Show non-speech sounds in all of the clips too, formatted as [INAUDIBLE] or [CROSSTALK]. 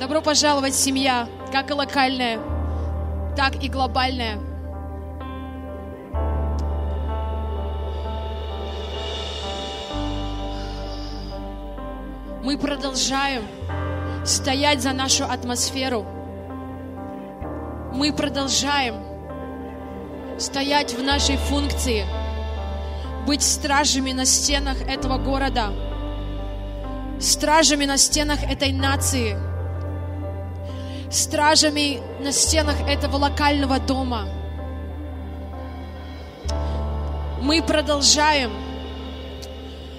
Добро пожаловать, семья, как и локальная, так и глобальная. Мы продолжаем стоять за нашу атмосферу. Мы продолжаем стоять в нашей функции, быть стражами на стенах этого города, стражами на стенах этой нации, стражами на стенах этого локального дома. Мы продолжаем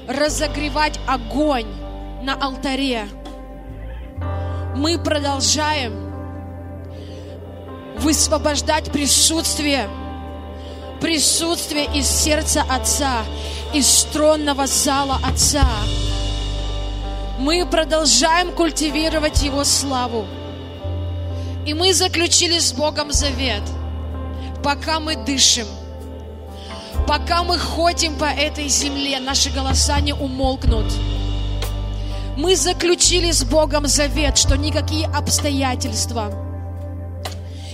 разогревать огонь на алтаре. Мы продолжаем высвобождать присутствие, присутствие из сердца Отца, из тронного зала Отца. Мы продолжаем культивировать Его славу. И мы заключили с Богом завет, пока мы дышим, пока мы ходим по этой земле, наши голоса не умолкнут – мы заключили с Богом завет, что никакие обстоятельства,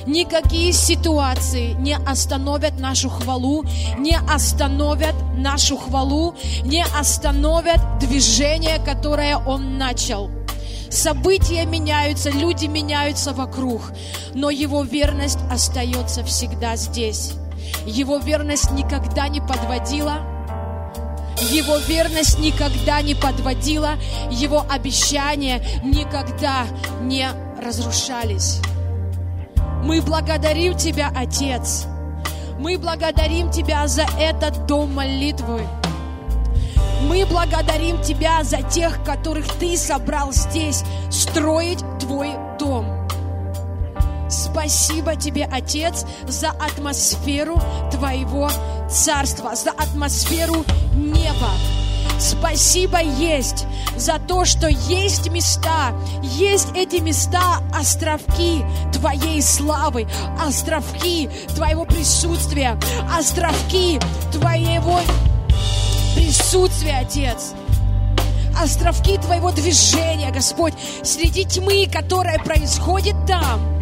никакие ситуации не остановят нашу хвалу, не остановят нашу хвалу, не остановят движение, которое Он начал. События меняются, люди меняются вокруг, но Его верность остается всегда здесь. Его верность никогда не подводила, его верность никогда не подводила, Его обещания никогда не разрушались. Мы благодарим Тебя, Отец. Мы благодарим Тебя за этот дом молитвы. Мы благодарим Тебя за тех, которых Ты собрал здесь строить Твой дом. Спасибо тебе, Отец, за атмосферу Твоего Царства, за атмосферу неба. Спасибо есть за то, что есть места, есть эти места, островки Твоей славы, островки Твоего присутствия, островки Твоего присутствия, Отец островки Твоего движения, Господь, среди тьмы, которая происходит там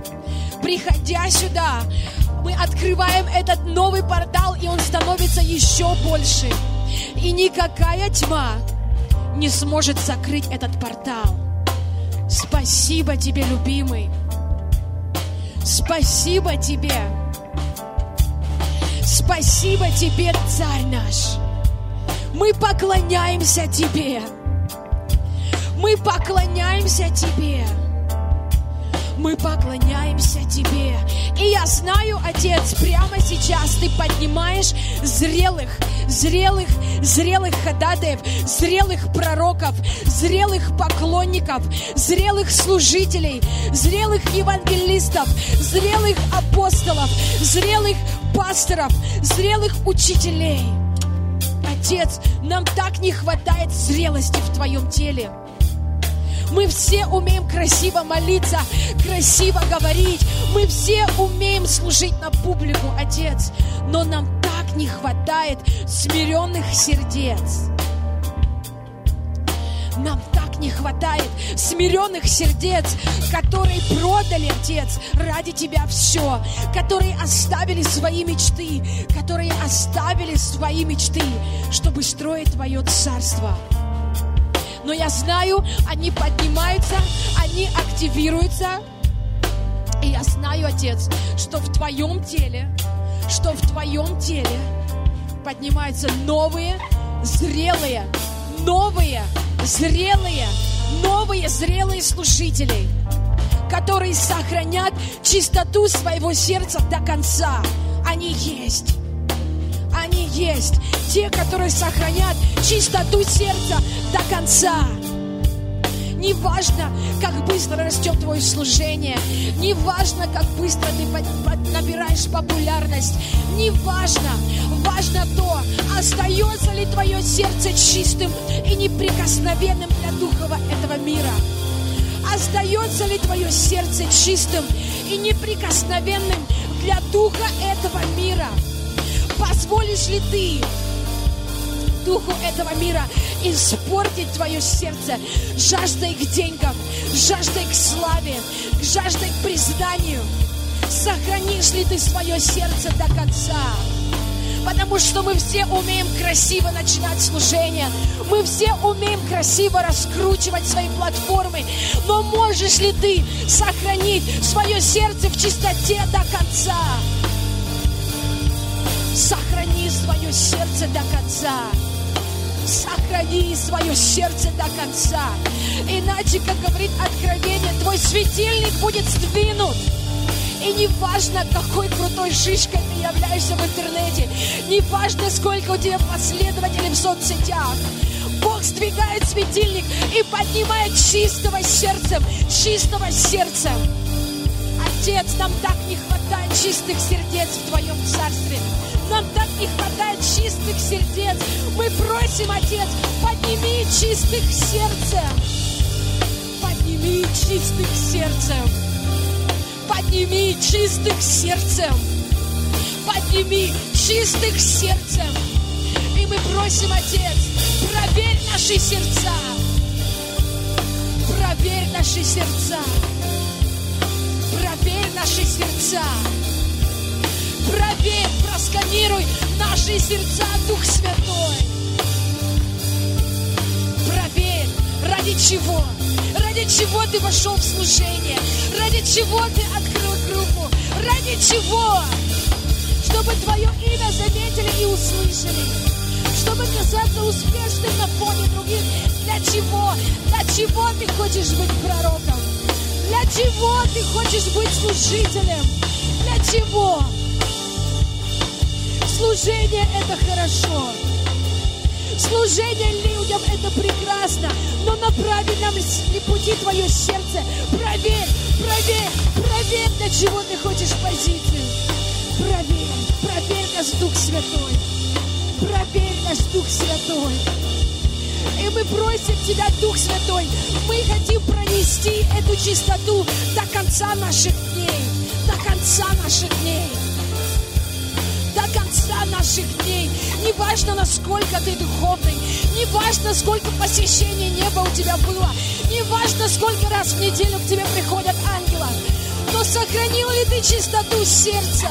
приходя сюда, мы открываем этот новый портал, и он становится еще больше. И никакая тьма не сможет закрыть этот портал. Спасибо тебе, любимый. Спасибо тебе. Спасибо тебе, царь наш. Мы поклоняемся тебе. Мы поклоняемся тебе мы поклоняемся Тебе. И я знаю, Отец, прямо сейчас Ты поднимаешь зрелых, зрелых, зрелых ходатаев, зрелых пророков, зрелых поклонников, зрелых служителей, зрелых евангелистов, зрелых апостолов, зрелых пасторов, зрелых учителей. Отец, нам так не хватает зрелости в Твоем теле. Мы все умеем красиво молиться, красиво говорить. Мы все умеем служить на публику, Отец. Но нам так не хватает смиренных сердец. Нам не хватает смиренных сердец, которые продали, Отец, ради Тебя все, которые оставили свои мечты, которые оставили свои мечты, чтобы строить Твое царство но я знаю, они поднимаются, они активируются. И я знаю, Отец, что в Твоем теле, что в Твоем теле поднимаются новые, зрелые, новые, зрелые, новые, зрелые служители, которые сохранят чистоту своего сердца до конца. Они есть они есть. Те, которые сохранят чистоту сердца до конца. Не важно, как быстро растет твое служение. Не важно, как быстро ты набираешь популярность. Не важно. Важно то, остается ли твое сердце чистым и неприкосновенным для духова этого мира. Остается ли твое сердце чистым и неприкосновенным для духа этого мира? Позволишь ли ты духу этого мира испортить твое сердце жаждой к деньгам, жаждой к славе, жаждой к признанию. Сохранишь ли ты свое сердце до конца? Потому что мы все умеем красиво начинать служение. Мы все умеем красиво раскручивать свои платформы. Но можешь ли ты сохранить свое сердце в чистоте до конца? Сохрани свое сердце до конца. Сохрани свое сердце до конца. Иначе, как говорит Откровение, твой светильник будет сдвинут. И не важно, какой крутой шишкой ты являешься в интернете, не важно, сколько у тебя последователей в соцсетях, Бог сдвигает светильник и поднимает чистого сердцем, чистого сердцем. Отец, нам так не хватает чистых сердец в Твоем Царстве. Чистых сердец. Мы просим, Отец, подними чистых сердцем. Подними чистых сердцем. Подними чистых сердцем. Подними чистых сердцем. И мы просим, Отец, проверь наши сердца. Проверь наши сердца. Проверь наши сердца. Проверь, просканируй наши сердца, Дух Святой. Проверь, ради чего? Ради чего ты вошел в служение? Ради чего ты открыл группу? Ради чего? Чтобы твое имя заметили и услышали. Чтобы казаться успешным на фоне других. Для чего? Для чего ты хочешь быть пророком? Для чего ты хочешь быть служителем? Для чего? Служение – это хорошо. Служение людям – это прекрасно. Но на правильном ли пути твое сердце. Проверь, проверь, проверь, для чего ты хочешь позицию. Проверь, проверь нас, Дух Святой. Проверь нас, Дух Святой. И мы просим Тебя, Дух Святой, мы хотим пронести эту чистоту до конца наших дней. До конца наших дней конца наших дней. Не важно, насколько ты духовный, не важно, сколько посещений неба у тебя было, не важно, сколько раз в неделю к тебе приходят ангелы, но сохранил ли ты чистоту сердца?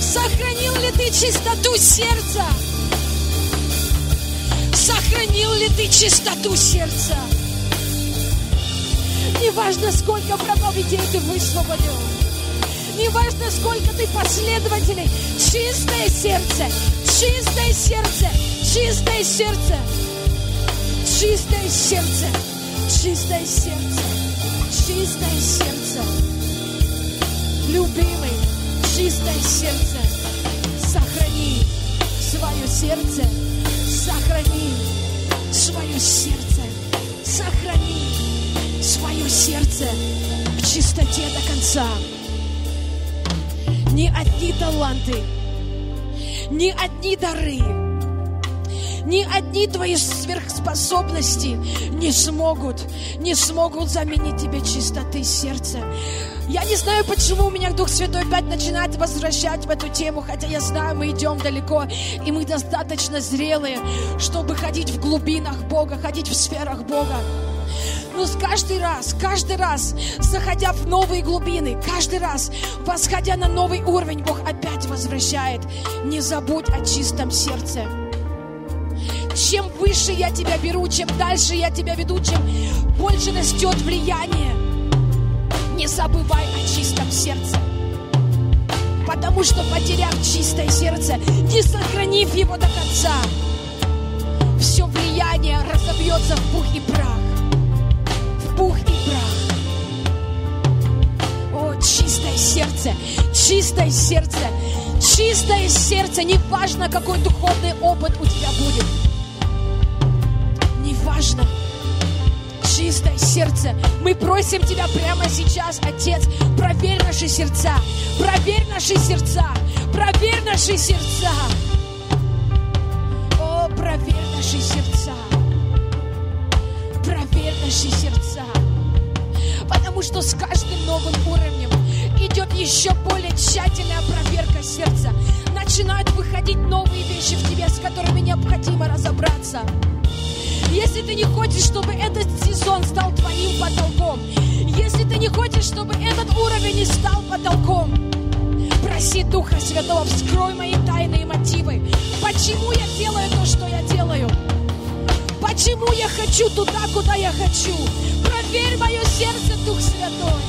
Сохранил ли ты чистоту сердца? Сохранил ли ты чистоту сердца? Неважно, сколько проповедей ты высвободил. Неважно, сколько ты последователей. Чистое сердце, чистое сердце, чистое сердце, чистое сердце, чистое сердце, чистое сердце. Любимый, чистое сердце. Сохрани свое сердце, сохрани свое сердце, сохрани свое сердце в чистоте до конца ни одни таланты, ни одни дары, ни одни твои сверхспособности не смогут, не смогут заменить тебе чистоты сердца. Я не знаю, почему у меня Дух Святой опять начинает возвращать в эту тему, хотя я знаю, мы идем далеко, и мы достаточно зрелые, чтобы ходить в глубинах Бога, ходить в сферах Бога. Но каждый раз, каждый раз, заходя в новые глубины, каждый раз, восходя на новый уровень, Бог опять возвращает. Не забудь о чистом сердце. Чем выше я тебя беру, чем дальше я тебя веду, чем больше растет влияние, не забывай о чистом сердце. Потому что, потеряв чистое сердце, не сохранив его до конца, все влияние разобьется в пух и прах. Пух и прах. О, чистое сердце, чистое сердце, чистое сердце. Неважно, какой духовный опыт у тебя будет. Неважно чистое сердце. Мы просим Тебя прямо сейчас, Отец, проверь наши сердца, проверь наши сердца, проверь наши сердца. О, проверь наши сердца, проверь наши сердца. Потому что с каждым новым уровнем идет еще более тщательная проверка сердца. На начинают выходить новые вещи в тебе, с которыми необходимо разобраться. Если ты не хочешь, чтобы этот сезон стал твоим потолком, если ты не хочешь, чтобы этот уровень не стал потолком, проси Духа Святого, вскрой мои тайные мотивы. Почему я делаю то, что я делаю? Почему я хочу туда, куда я хочу? Проверь мое сердце, Дух Святой.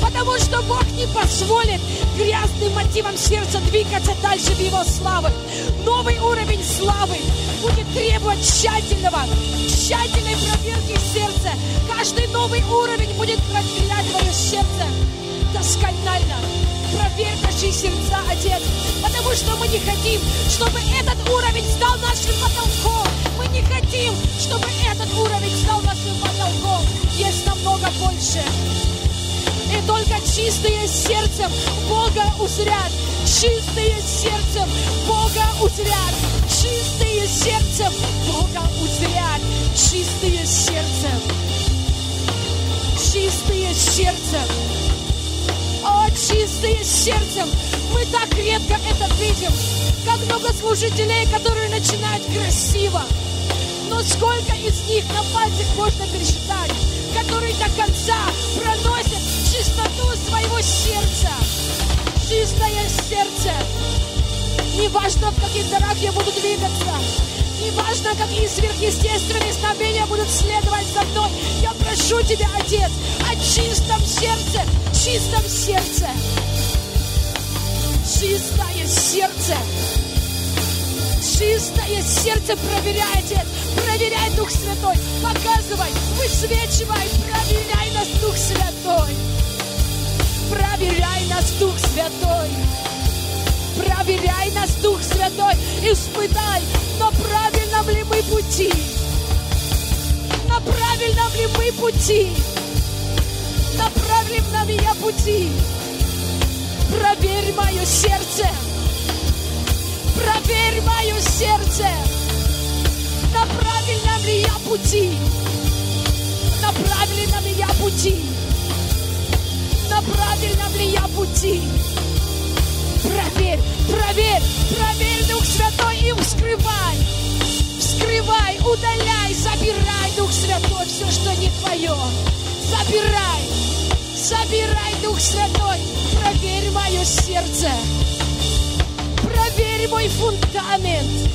Потому что Бог не позволит грязным мотивам сердца двигаться дальше в Его славы. Новый уровень славы будет требовать тщательного, тщательной проверки сердца. Каждый новый уровень будет проверять твое сердце досконально. Проверь наши сердца, Отец, потому что мы не хотим, чтобы этот уровень стал нашим потолком. Мы не хотим, чтобы этот уровень стал нашим потолком. Есть намного больше. И только чистые сердцем Бога узрят. Чистые сердцем Бога узрят. Чистые сердцем Бога узрят. Чистые сердцем. Чистые сердцем. О, чистые сердцем. Мы так редко это видим. Как много служителей, которые начинают красиво. Но сколько из них на пальцах можно пересчитать, которые до конца проносят чистоту своего сердца. Чистое сердце. Неважно, в каких дарах я буду двигаться. Неважно, какие сверхъестественные знамения будут следовать за мной. Я прошу Тебя, Отец, о чистом сердце, чистом сердце. Чистое сердце. Чистое сердце проверяй, Отец. Проверяй, Дух Святой. Показывай, высвечивай, проверяй нас, Дух Святой. Проверяй нас, Дух Святой. Проверяй нас, Дух Святой. Испытай, на правильном ли мы пути. На правильном ли мы пути. На правильном ли я пути. Проверь мое сердце. Проверь мое сердце. На правильном ли я пути. На правильном ли я пути на правильном ли я пути. Проверь, проверь, проверь, Дух Святой, и вскрывай. Вскрывай, удаляй, забирай, Дух Святой, все, что не твое. Забирай, забирай, Дух Святой, проверь мое сердце. Проверь мой фундамент.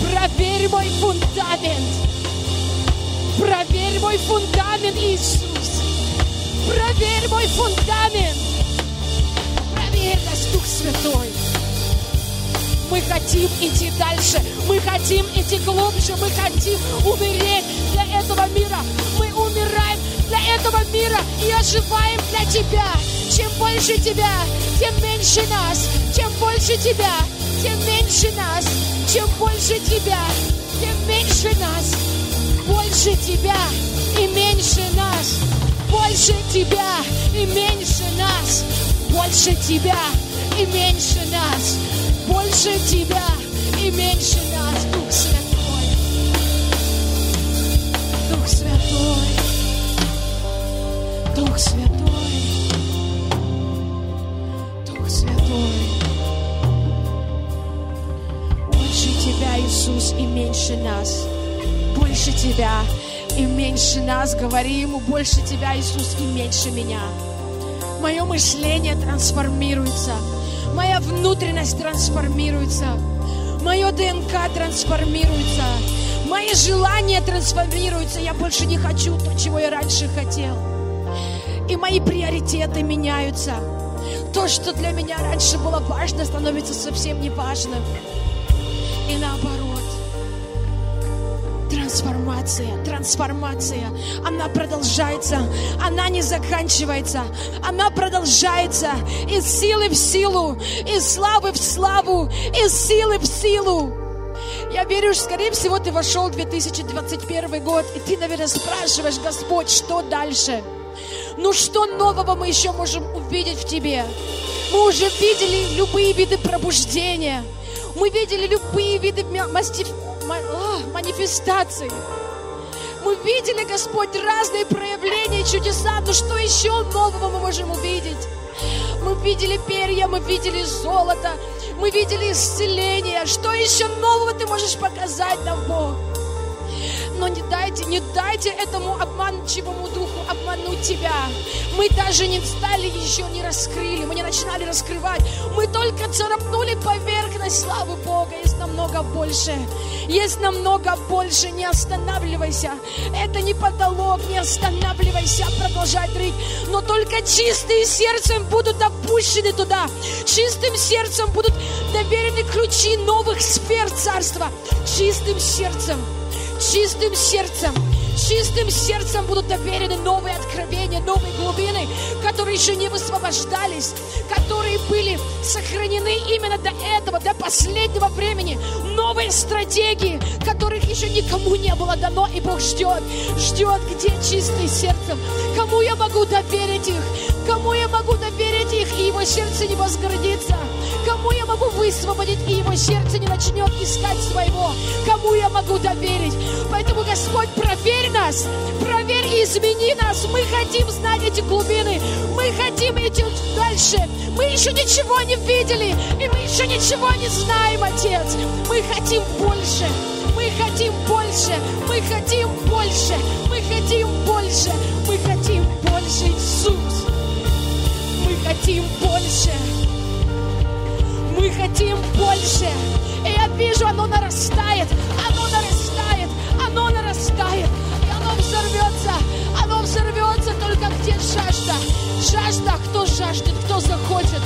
Проверь мой фундамент. Проверь мой фундамент, Иисус. Проверь мой фундамент. Проверь нас, Дух Святой. Мы хотим идти дальше. Мы хотим идти глубже. Мы хотим умереть для этого мира. Мы умираем для этого мира и оживаем для Тебя. Чем больше Тебя, тем меньше нас. Чем больше Тебя, тем меньше нас. Чем больше Тебя, тем меньше нас. Больше Тебя и меньше нас. Больше тебя и меньше нас. Больше тебя и меньше нас. Больше тебя и меньше нас. Дух Святой. Дух Святой. Дух Святой. Святой. Больше тебя, Иисус, и меньше нас. Больше тебя и меньше нас. Говори ему, больше тебя, Иисус, и меньше меня. Мое мышление трансформируется. Моя внутренность трансформируется. Мое ДНК трансформируется. Мои желания трансформируются. Я больше не хочу то, чего я раньше хотел. И мои приоритеты меняются. То, что для меня раньше было важно, становится совсем не важным. И наоборот. Трансформация, трансформация, она продолжается, она не заканчивается, она продолжается из силы в силу, из славы в славу, из силы в силу. Я верю, что, скорее всего, ты вошел в 2021 год, и ты, наверное, спрашиваешь, Господь, что дальше? Ну что нового мы еще можем увидеть в тебе? Мы уже видели любые виды пробуждения. Мы видели любые виды манифестаций. Мы видели, Господь, разные проявления чудеса, но что еще нового мы можем увидеть? Мы видели перья, мы видели золото, мы видели исцеление. Что еще нового ты можешь показать нам, Бог? Но не дайте, не дайте этому обманчивому духу обмануть тебя. Мы даже не стали еще, не раскрыли, мы не начинали раскрывать. Мы только царапнули поверхность славы Бога. Есть намного больше. Есть намного больше. Не останавливайся. Это не потолок. Не останавливайся. Продолжай рыть. Но только чистые сердцем будут опущены туда. Чистым сердцем будут доверены ключи новых сфер царства. Чистым сердцем чистым сердцем, чистым сердцем будут доверены новые откровения, новые глубины, которые еще не высвобождались, которые были сохранены именно до этого, до последнего времени. Новые стратегии, которых еще никому не было дано, и Бог ждет, ждет, где чистые сердцем. Кому я могу доверить их? Кому я могу доверить их, и его сердце не возгордится? Кому я могу высвободить, и его сердце не начнет искать своего? Кому я могу доверить? Поэтому, Господь, проверь нас, проверь и измени нас. Мы хотим знать эти глубины, мы хотим идти дальше. Мы еще ничего не видели, и мы еще ничего не знаем, Отец. Мы хотим больше, мы хотим больше, мы хотим больше, мы хотим больше, мы хотим больше, Иисус. Хотим больше. Мы хотим больше. И я вижу, оно нарастает, оно нарастает, оно нарастает. И оно взорвется, оно взорвется только где жажда. Жажда, кто жаждет, кто захочет,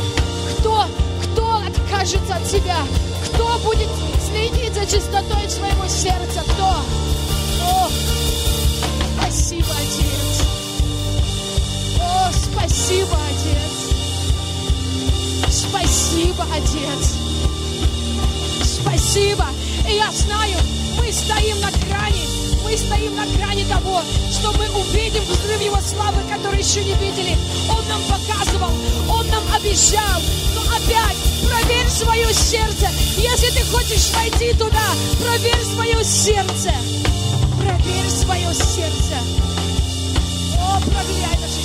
кто, кто откажется от себя, кто будет следить за чистотой своего сердца, кто. О, спасибо, Отец. О, спасибо, Отец. Спасибо, Отец. Спасибо. И я знаю, мы стоим на грани, мы стоим на грани того, что мы увидим взрыв Его славы, который еще не видели. Он нам показывал, Он нам обещал. Но опять проверь свое сердце. Если ты хочешь войти туда, проверь свое сердце. Проверь свое сердце. О, проверяй наши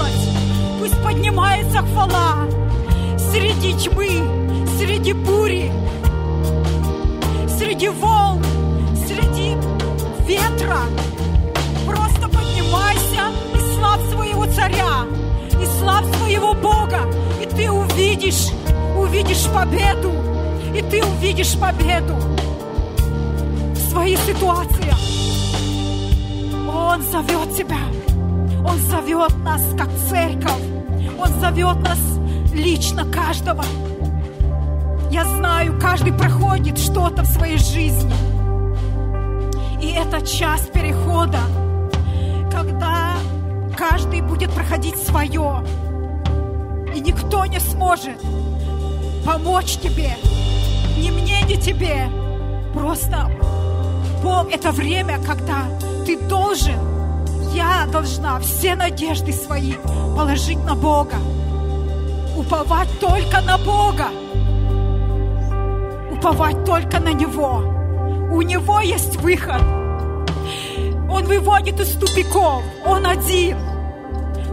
делать. Пусть поднимается хвала среди тьмы, среди бури, среди волн, среди ветра. Просто поднимайся и славь своего царя, и славь своего Бога, и ты увидишь, увидишь победу, и ты увидишь победу в своей ситуации. Он зовет тебя, Он зовет нас как церковь, Он зовет нас лично каждого. Я знаю, каждый проходит что-то в своей жизни. И это час перехода, когда каждый будет проходить свое. И никто не сможет помочь тебе, ни мне, ни тебе. Просто Бог, это время, когда ты должен, я должна все надежды свои положить на Бога уповать только на Бога, уповать только на Него. У Него есть выход. Он выводит из тупиков. Он один.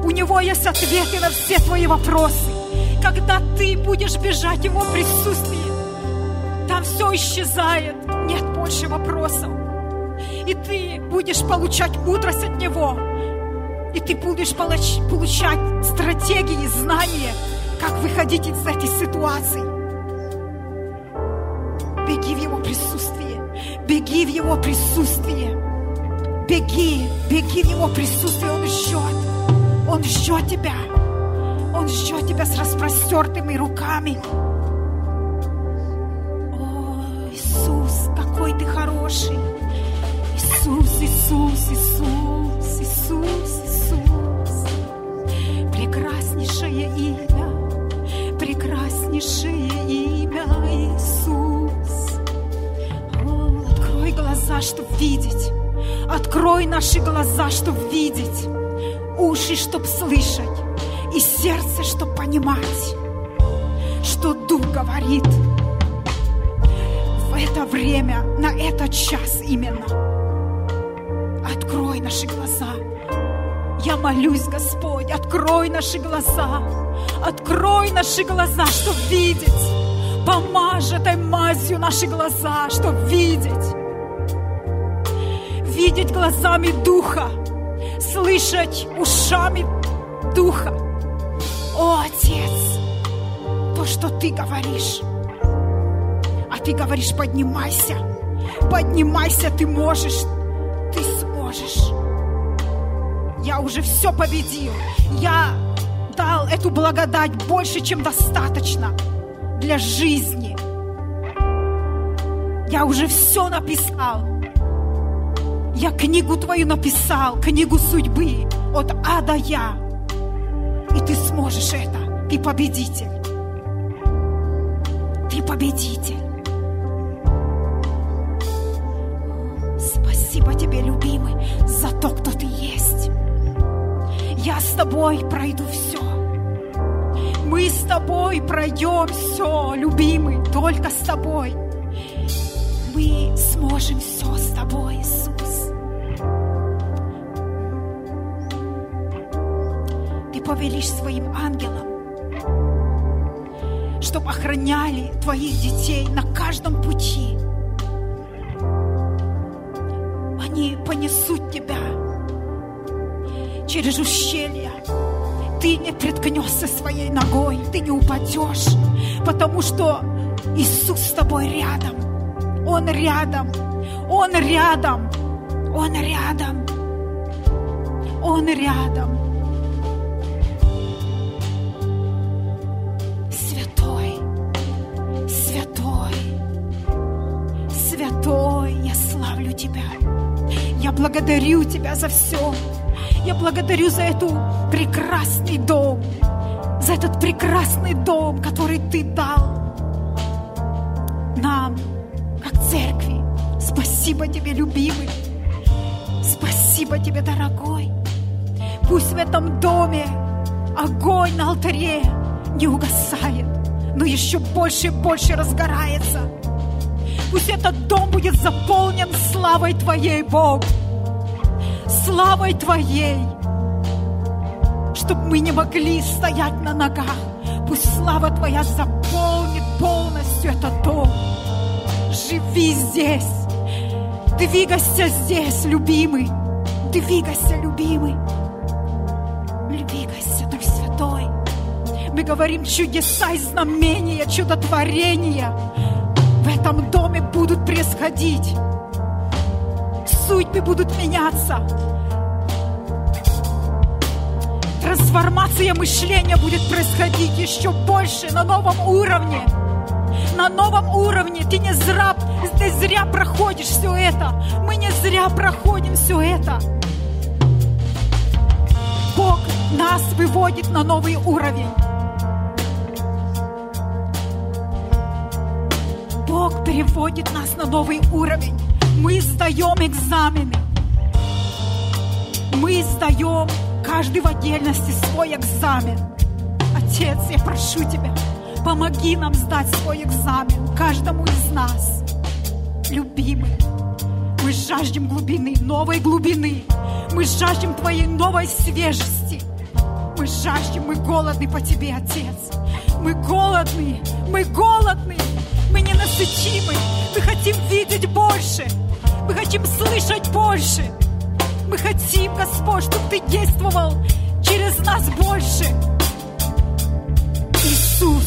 У Него есть ответы на все твои вопросы. Когда ты будешь бежать в Его присутствии, там все исчезает. Нет больше вопросов. И ты будешь получать мудрость от Него. И ты будешь получать стратегии, знания, как выходить из этой ситуации. Беги в Его присутствие. Беги в Его присутствие. Беги, беги в Его присутствие. Он ждет. Он ждет тебя. Он ждет тебя с распростертыми руками. О, Иисус, какой ты хороший. Иисус, Иисус, Иисус, Иисус, Иисус. Прекраснейшее имя прекраснейшее имя Иисус. О, открой глаза, чтобы видеть. Открой наши глаза, чтобы видеть. Уши, чтобы слышать. И сердце, чтобы понимать, что Дух говорит в это время, на этот час именно. Открой наши глаза. Я молюсь, Господь, открой наши глаза Открой наши глаза, чтобы видеть. Помажь этой мазью наши глаза, чтобы видеть. Видеть глазами Духа, слышать ушами Духа. О, Отец, то, что Ты говоришь. А Ты говоришь, поднимайся. Поднимайся, Ты можешь. Уже все победил. Я дал эту благодать больше, чем достаточно для жизни. Я уже все написал. Я книгу твою написал, книгу судьбы от А до Я. И ты сможешь это. Ты победитель. Ты победитель. Тобой пройду все. Мы с тобой пройдем все, любимый, только с тобой. Мы сможем все с тобой, Иисус. Ты повелишь своим ангелам, чтобы охраняли твоих детей на каждом пути. Они понесут тебя через ущелья, ты не приткнешься своей ногой, ты не упадешь, потому что Иисус с тобой рядом. Он рядом, Он рядом, Он рядом, Он рядом. Святой, святой, святой, я славлю благодарю Тебя за все. Я благодарю за эту прекрасный дом, за этот прекрасный дом, который Ты дал нам, как церкви. Спасибо Тебе, любимый. Спасибо Тебе, дорогой. Пусть в этом доме огонь на алтаре не угасает, но еще больше и больше разгорается. Пусть этот дом будет заполнен славой Твоей, Бог. Славой Твоей. Чтобы мы не могли стоять на ногах. Пусть слава Твоя заполнит полностью этот дом. Живи здесь. Двигайся здесь, любимый. Двигайся, любимый. Двигайся, Дух Святой. Мы говорим чудеса и знамения, чудотворения в этом доме будут происходить. Судьбы будут меняться. Трансформация мышления будет происходить еще больше на новом уровне. На новом уровне. Ты не зря, ты зря проходишь все это. Мы не зря проходим все это. Бог нас выводит на новый уровень. Бог переводит нас на новый уровень. Мы сдаем экзамены. Мы сдаем каждый в отдельности свой экзамен. Отец, я прошу Тебя, помоги нам сдать свой экзамен, каждому из нас. Любимый, мы жаждем глубины, новой глубины. Мы жаждем Твоей новой свежести. Мы жаждем, мы голодны по Тебе, Отец. Мы голодны, мы голодны, мы ненасытимы. Мы хотим видеть больше. Мы хотим слышать больше. Мы хотим, Господь, чтобы Ты действовал через нас больше. Иисус,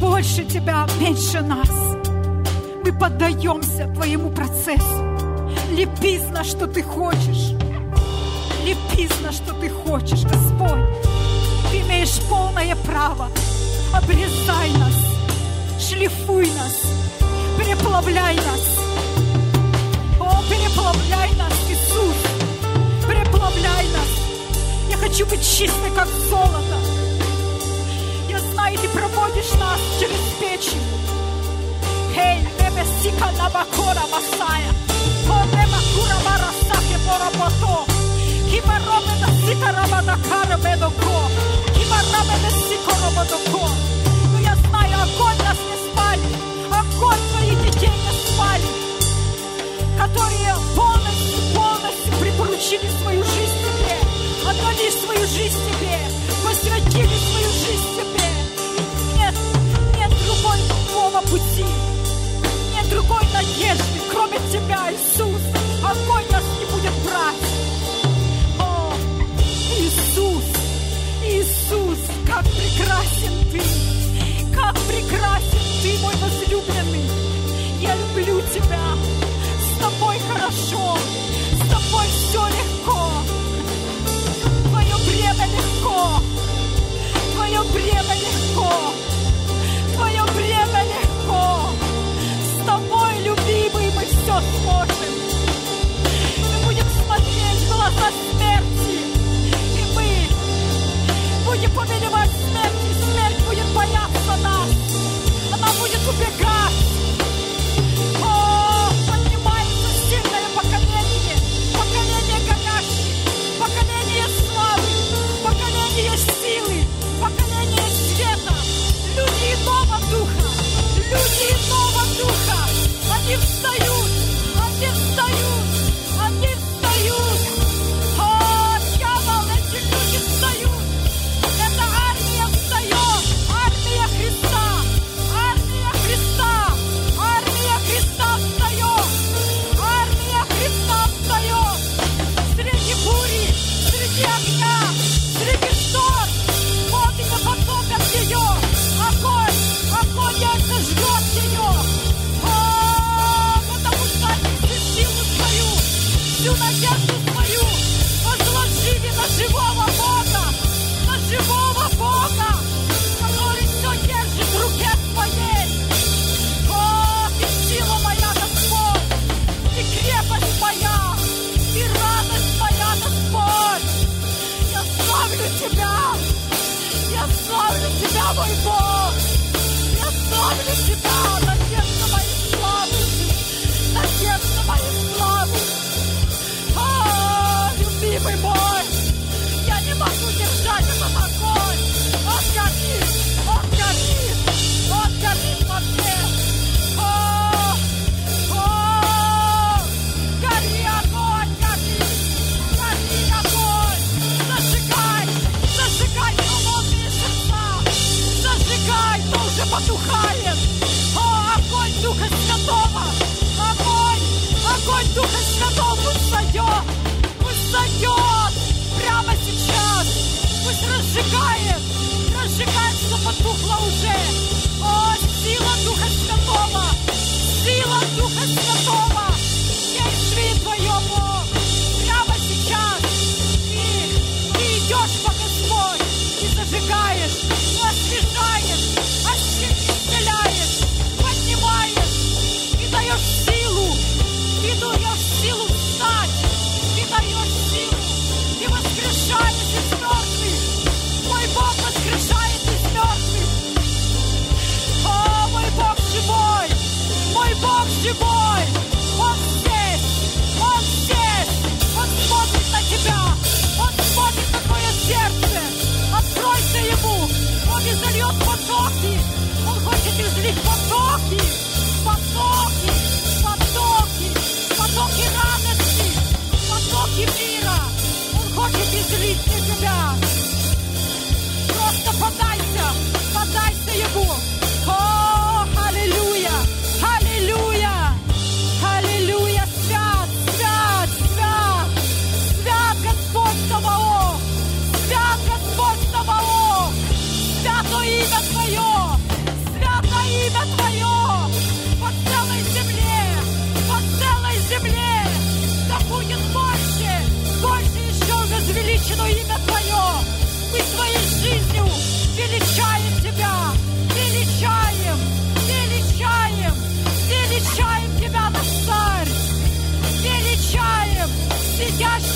больше Тебя, меньше нас. Мы поддаемся Твоему процессу. Лепись на, что Ты хочешь. Лепись на, что Ты хочешь, Господь. Ты имеешь полное право. Обрезай нас, шлифуй нас, переплавляй нас. О, переплавляй нас, Иисус, переплавляй нас. Я хочу быть чистой, как золото. Я знаю, Ты проводишь нас через печень. Хей, небе сика на бакора масая. О, небе кура марасаке поработо. Кима робе да сика раба да кара бедоко. Кима рабе да сика раба доко. Но я знаю, огонь Которые полностью, полностью припоручили свою жизнь тебе. Отдали свою жизнь тебе. Посвятили свою жизнь тебе. И нет, нет другого пути. Нет другой надежды, кроме тебя, Иисус. Огонь нас не будет брать. О, Иисус, Иисус, как прекрасен Ты, как прекрасен Ты, мой возлюбленный. Я люблю Тебя, хорошо, с Тобой все легко. Твое бремя легко, Твое бремя легко, Твое бремя легко. С Тобой, любимый, мы все сможем. Мы будем смотреть в глаза смерти, и мы будем повелевать смерть, и смерть будет бояться нас. Она будет убегать.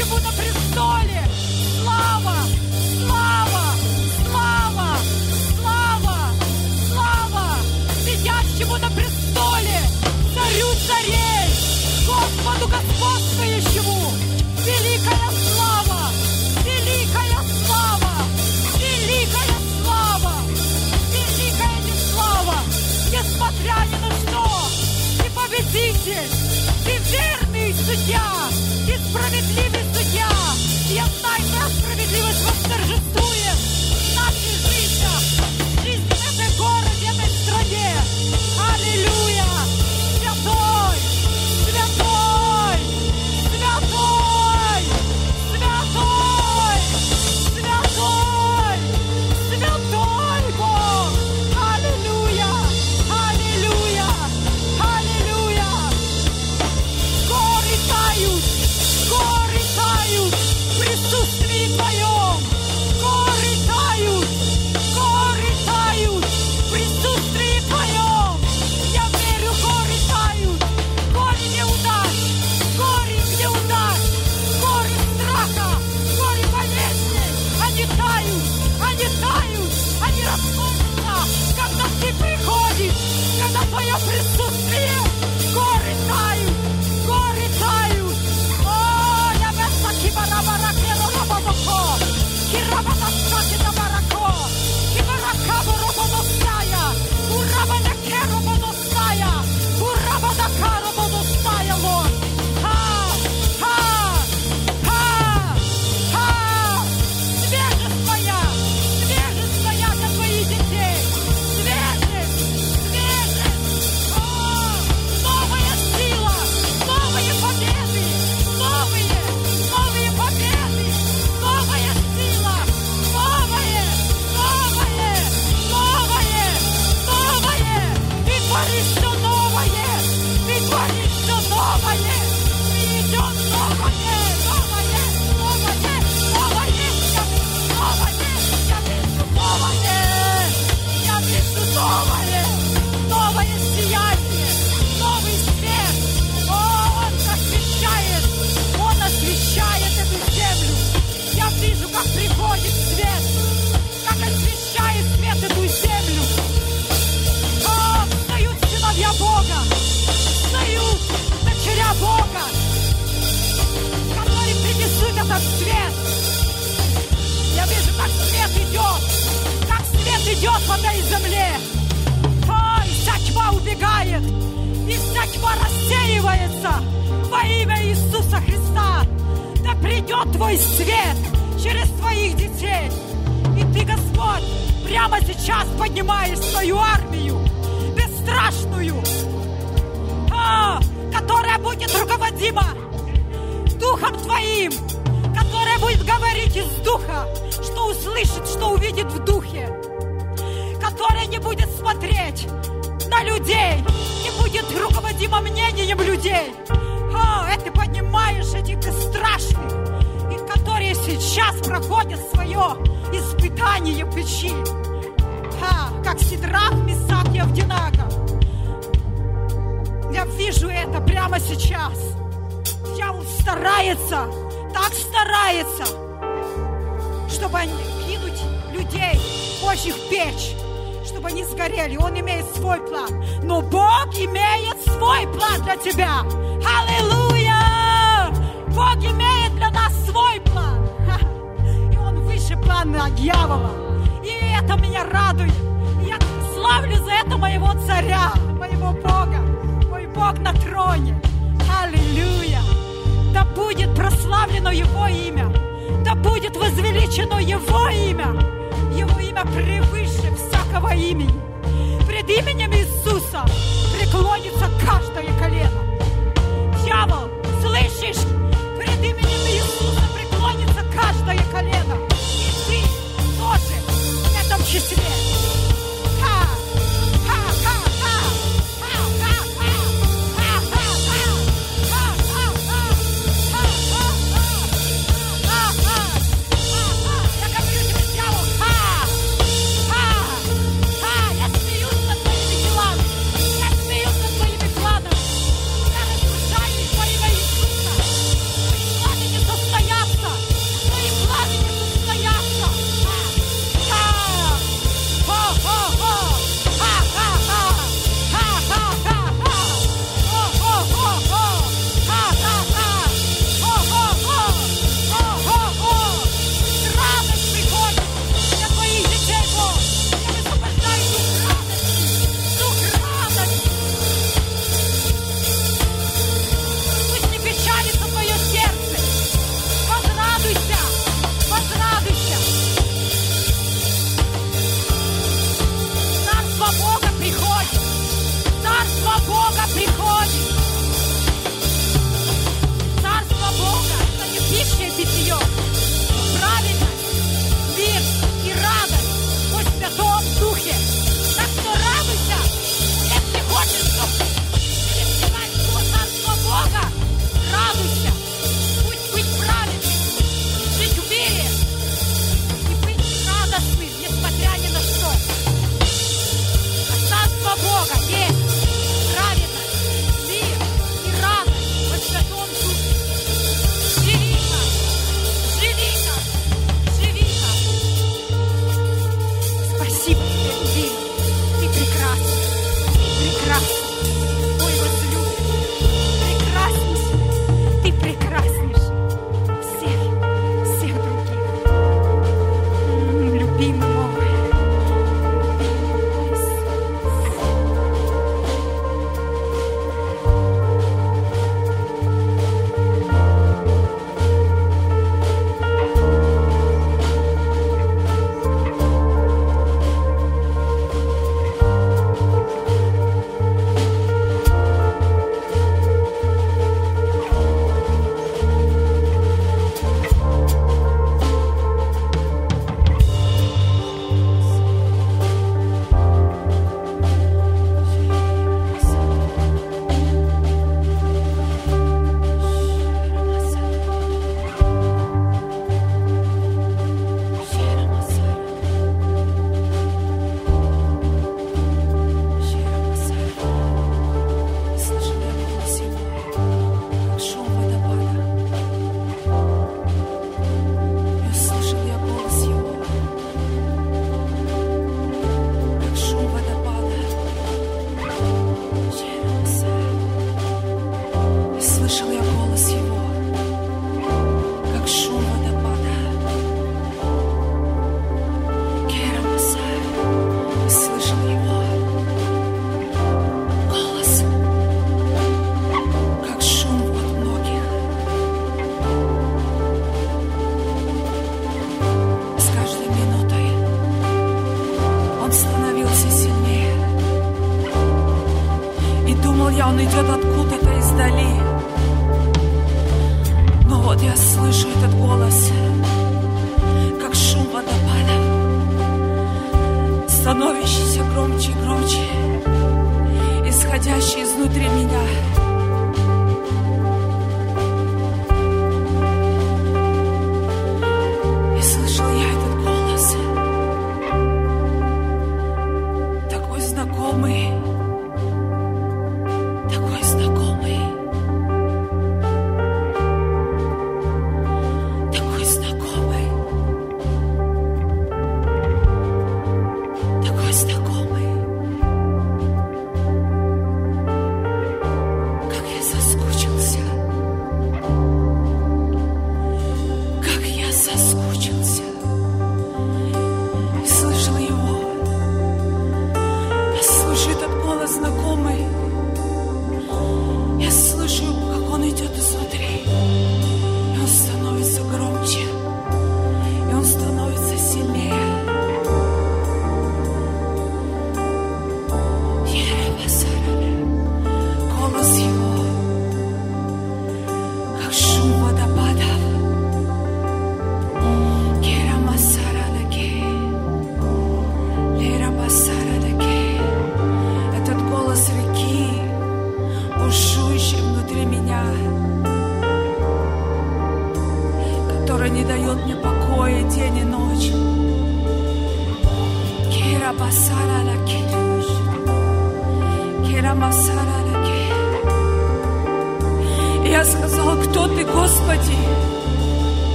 Ему на престоле! Слава! Слава! Слава! Слава! Слава! Сидящему на престоле! Царю царей! Господу господствующему! Великая слава! Великая слава! Великая слава! Великая не слава! Несмотря ни на что! Ты победитель! Ты верный судья! Ты справедливый! Придет Твой свет через Твоих детей. И Ты, Господь, прямо сейчас поднимаешь свою армию, бесстрашную, а, которая будет руководима Духом Твоим, которая будет говорить из Духа, что услышит, что увидит в Духе, которая не будет смотреть на людей, не будет руководима мнением людей. О, это поднимаешь этих бесстрашных, и сейчас проходят свое испытание печи. А, как Сидрах, Месах и Авдинака. Я вижу это прямо сейчас. Дьявол старается, так старается, чтобы они кинуть людей Божьих печь, чтобы они сгорели. Он имеет свой план. Но Бог имеет свой план для тебя. Аллилуйя! Бог имеет плана дьявола. И это меня радует. Я славлю за это моего царя, моего Бога. Мой Бог на троне. Аллилуйя! Да будет прославлено Его имя. Да будет возвеличено Его имя. Его имя превыше всякого имени. Пред именем Иисуса преклонится каждое колено. Дьявол, слышишь? Just to get.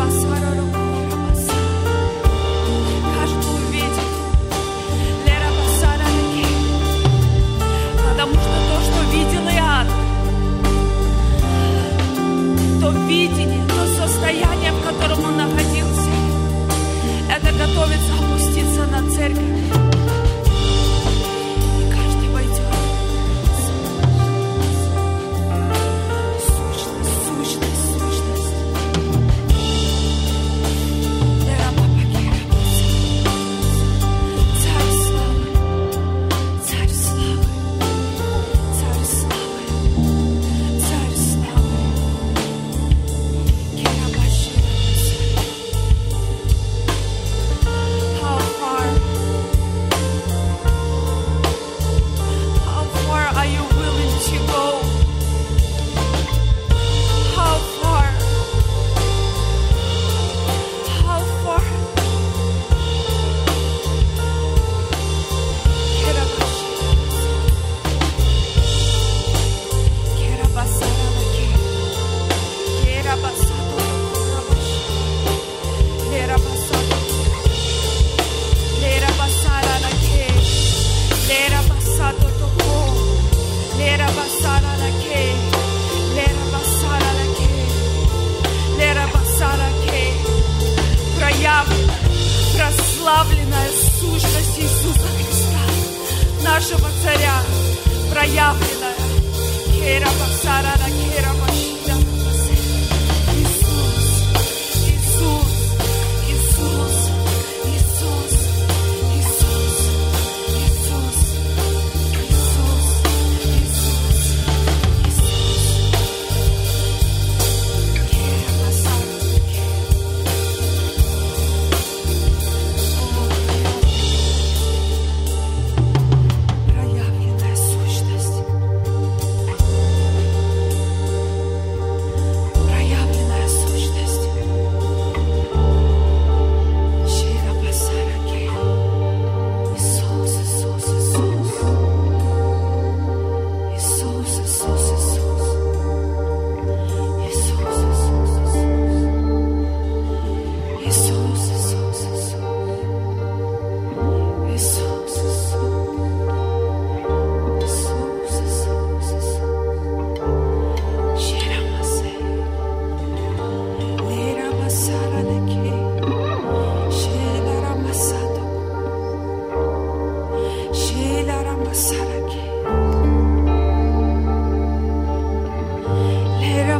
passaram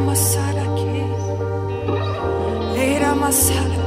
признаться Тебе в любви.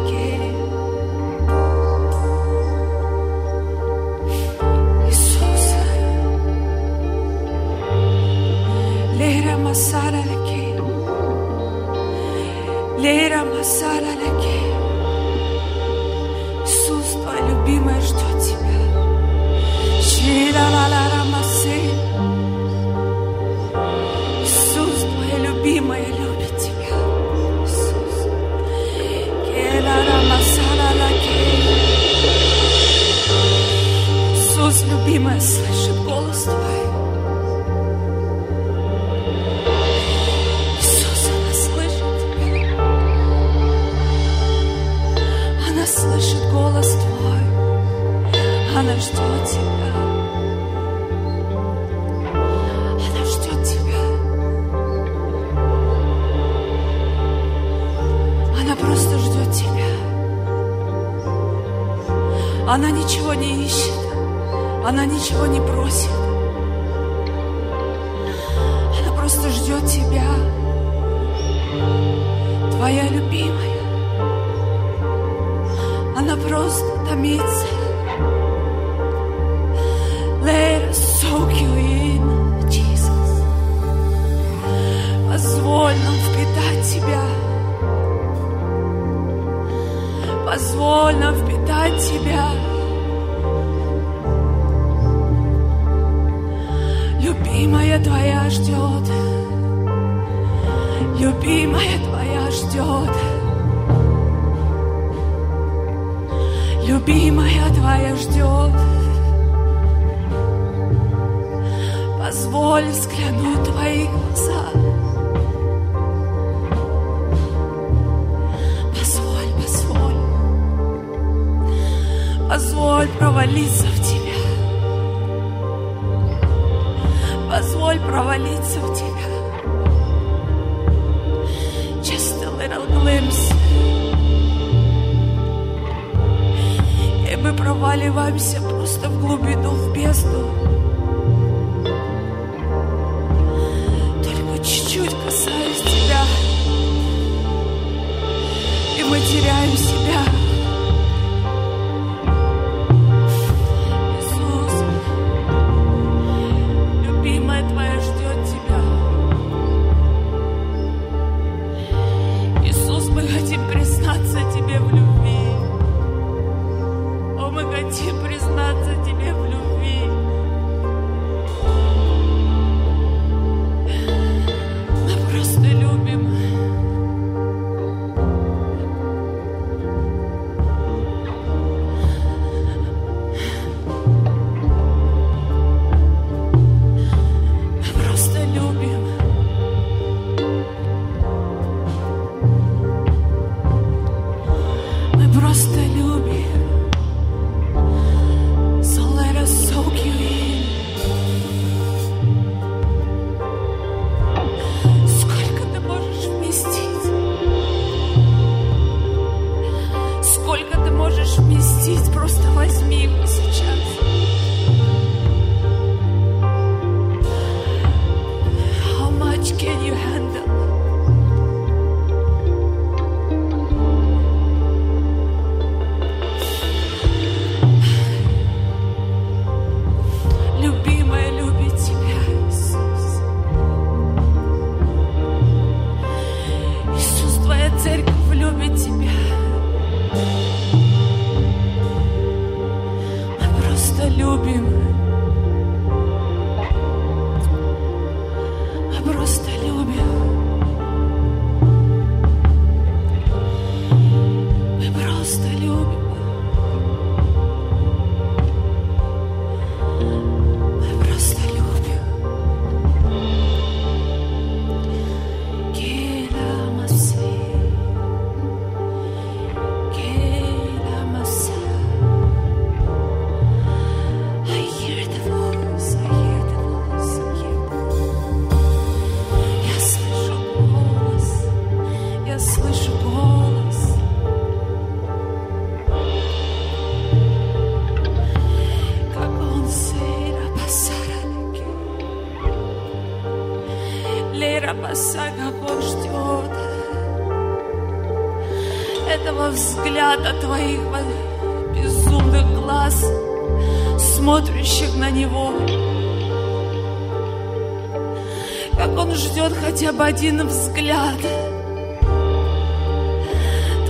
Один взгляд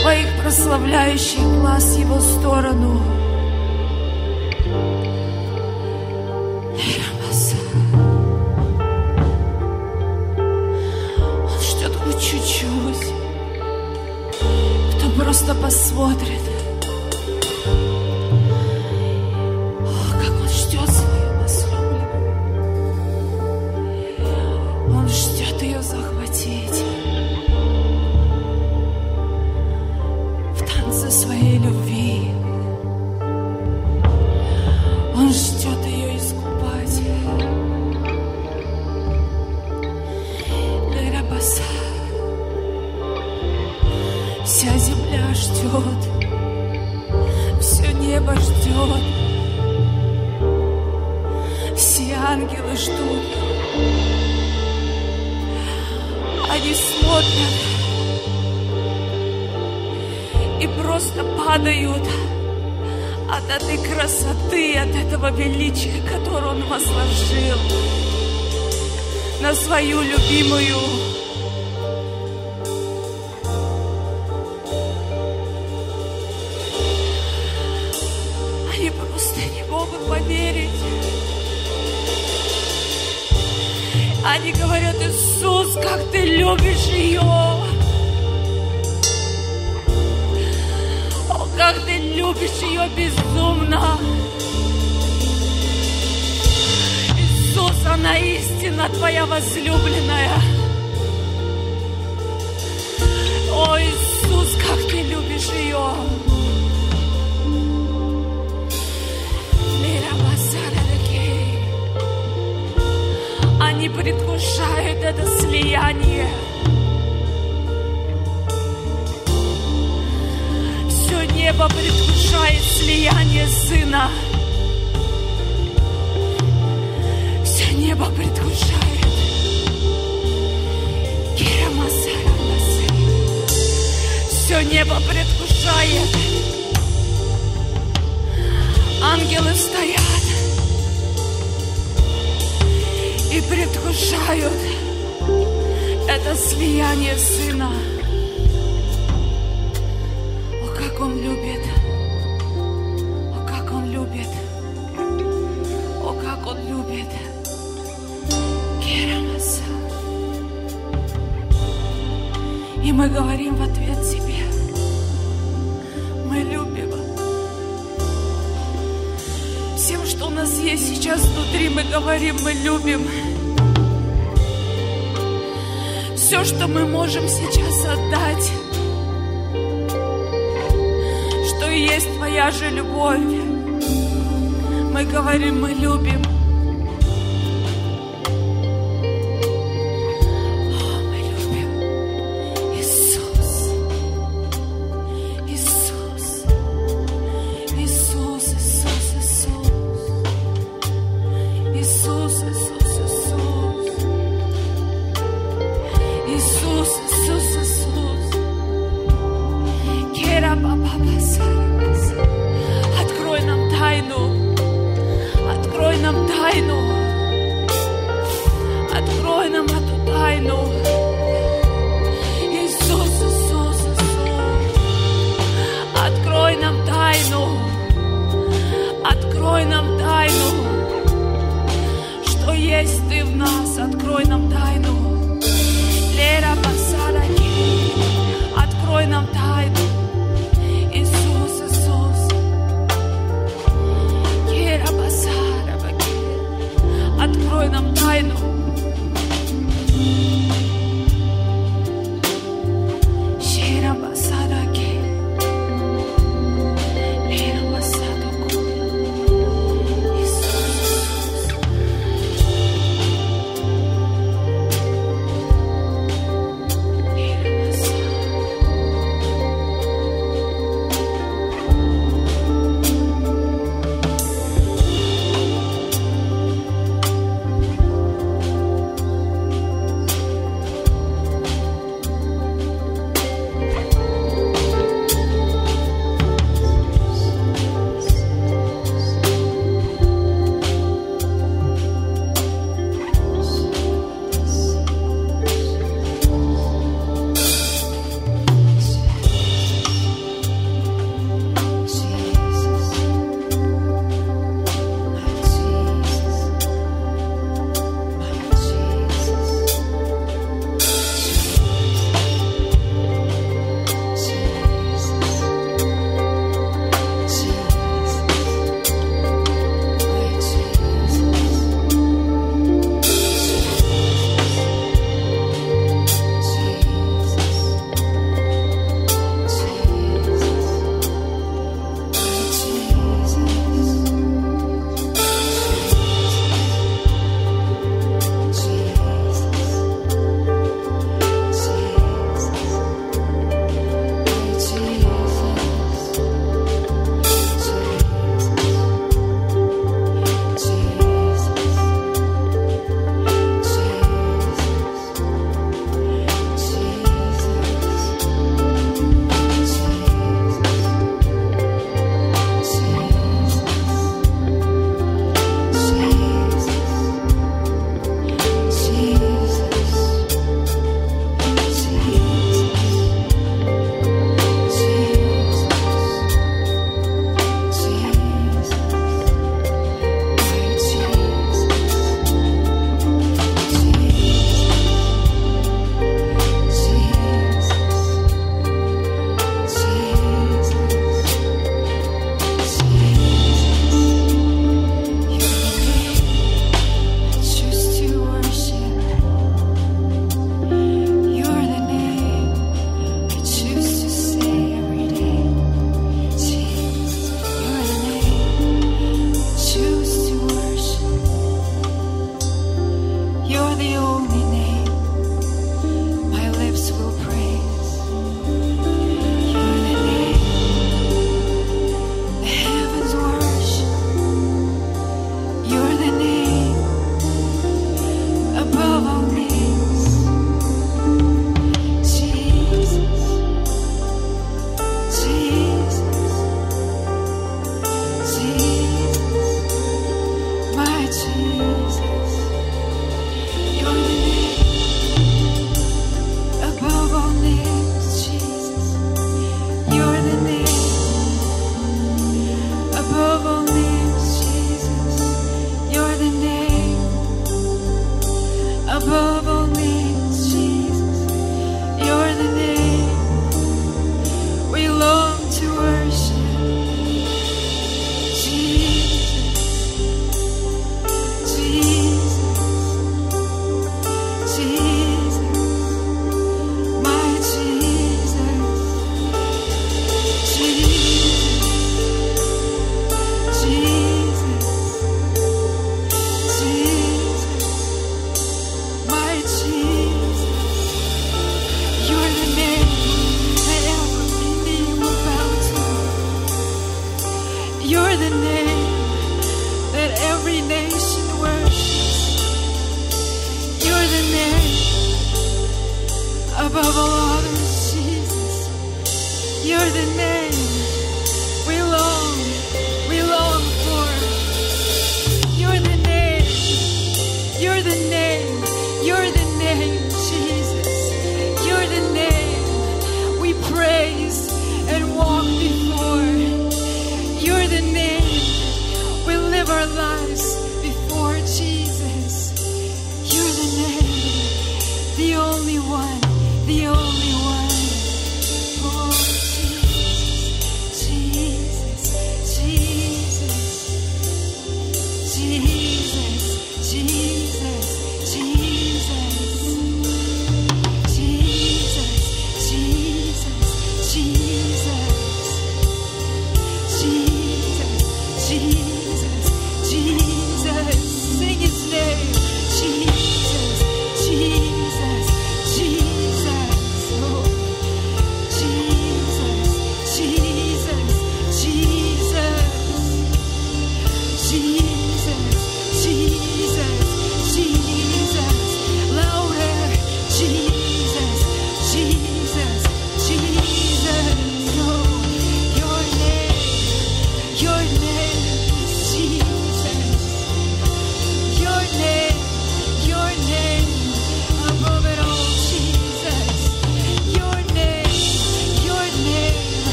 Твоих прославляющих глаз Его сторону. Свою любимую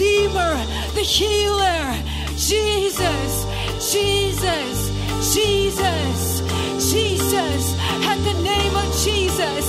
Redeemer, the Healer, Jesus, Jesus, Jesus, Jesus, at the name of Jesus.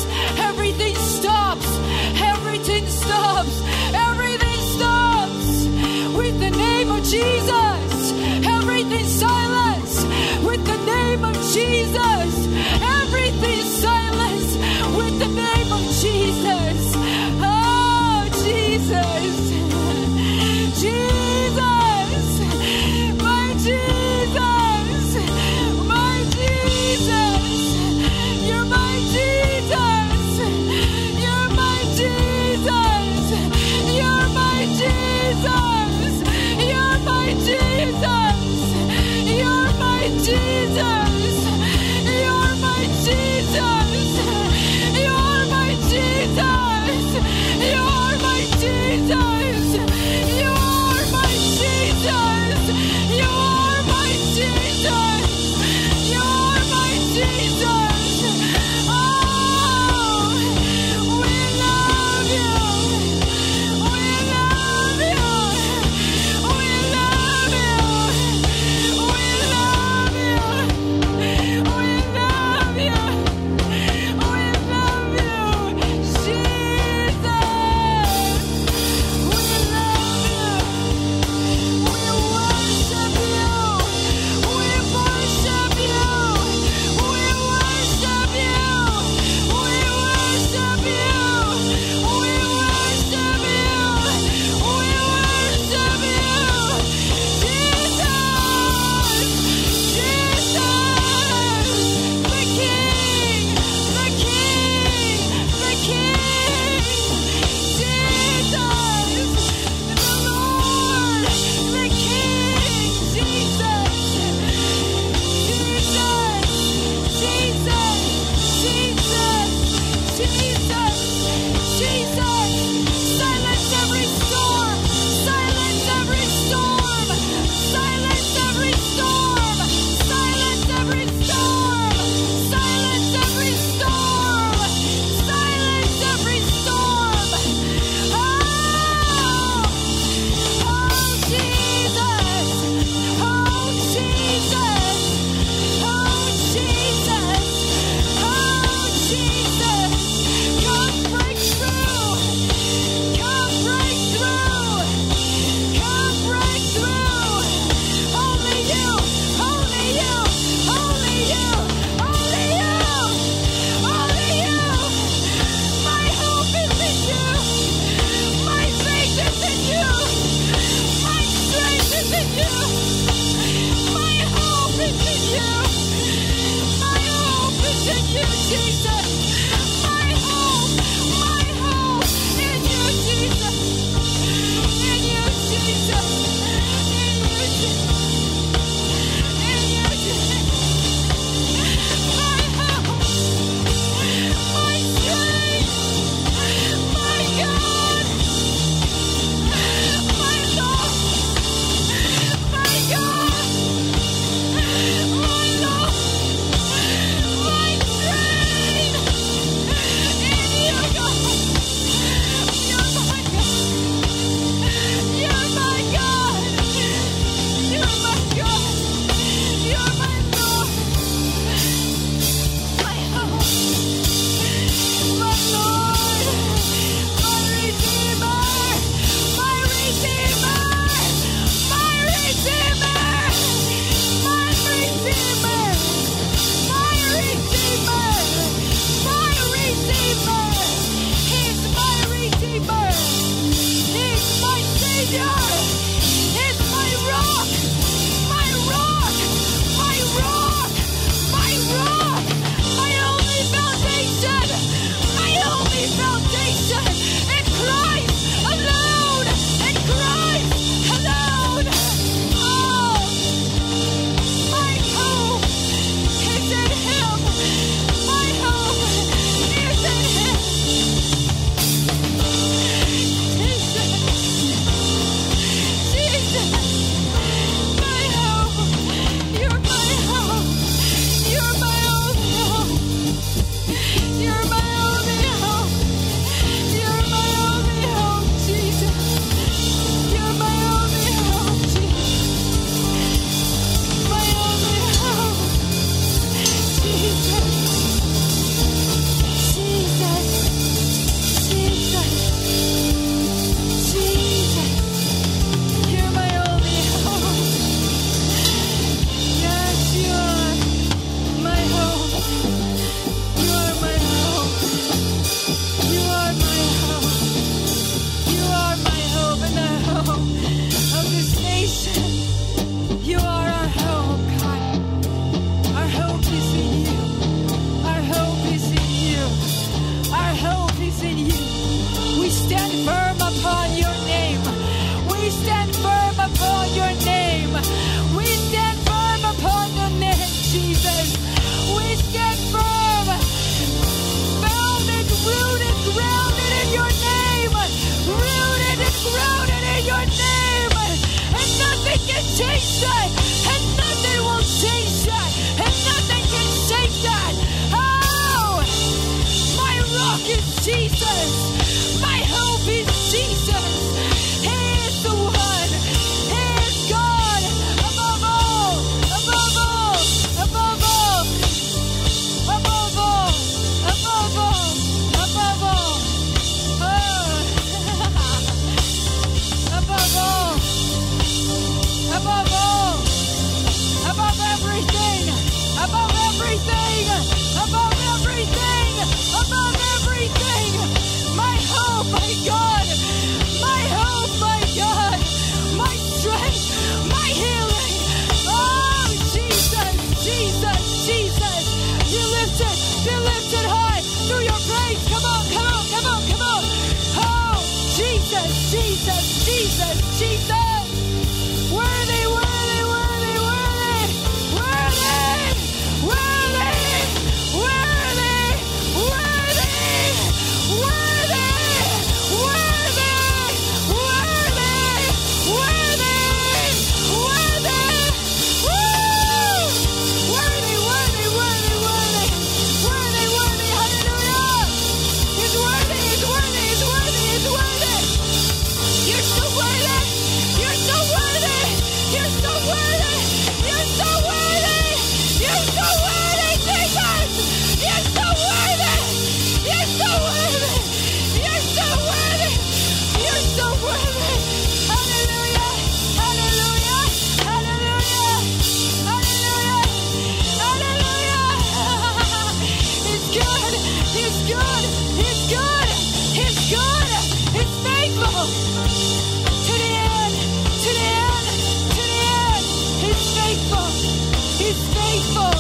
Faithful.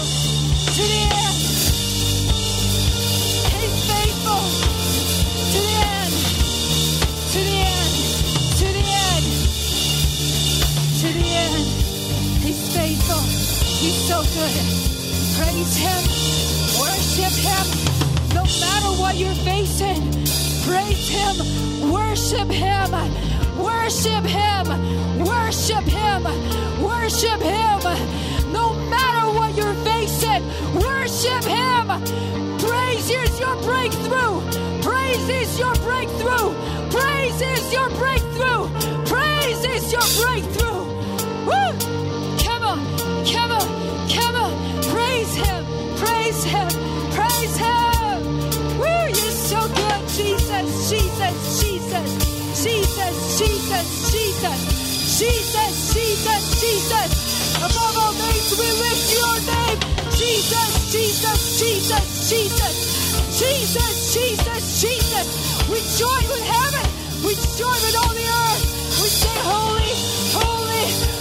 To the end. He's faithful. To the end. To the end. To the end. To the end. He's faithful. He's so good. Praise Him. Worship Him. No matter what you're facing, praise Him. Worship Him. Worship Him. Worship Him. Worship Him. What you're facing, worship Him. Praise is your breakthrough. Praise is your breakthrough. Praise is your breakthrough. Praise is your breakthrough. Woo! Come on, come on, come on. Praise Him, praise Him, praise Him. Woo! You're so good, Jesus, Jesus, Jesus, Jesus, Jesus, Jesus, Jesus, Jesus, Jesus. We lift your name. Jesus, Jesus, Jesus, Jesus, Jesus, Jesus, Jesus. We join with heaven. We join with all the earth. We say, holy, holy,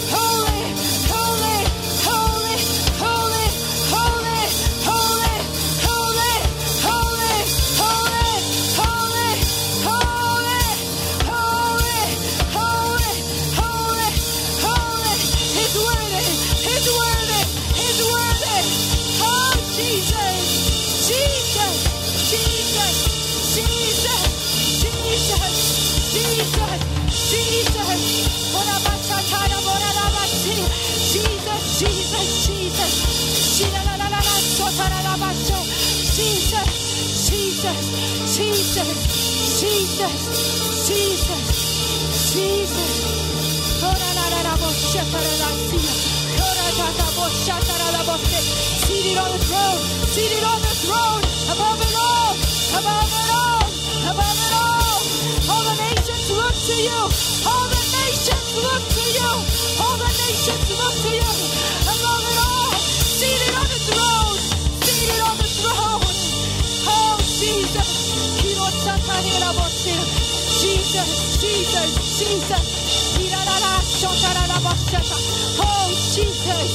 Jesus, Jesus, Jesus, Jesus. Seated on the throne, seated on the throne, above it all, above it all, above it all. All the nations look to you. All the nations look to you. All the nations look to you. Jesus, Jesus, Jesus. Oh Jesus.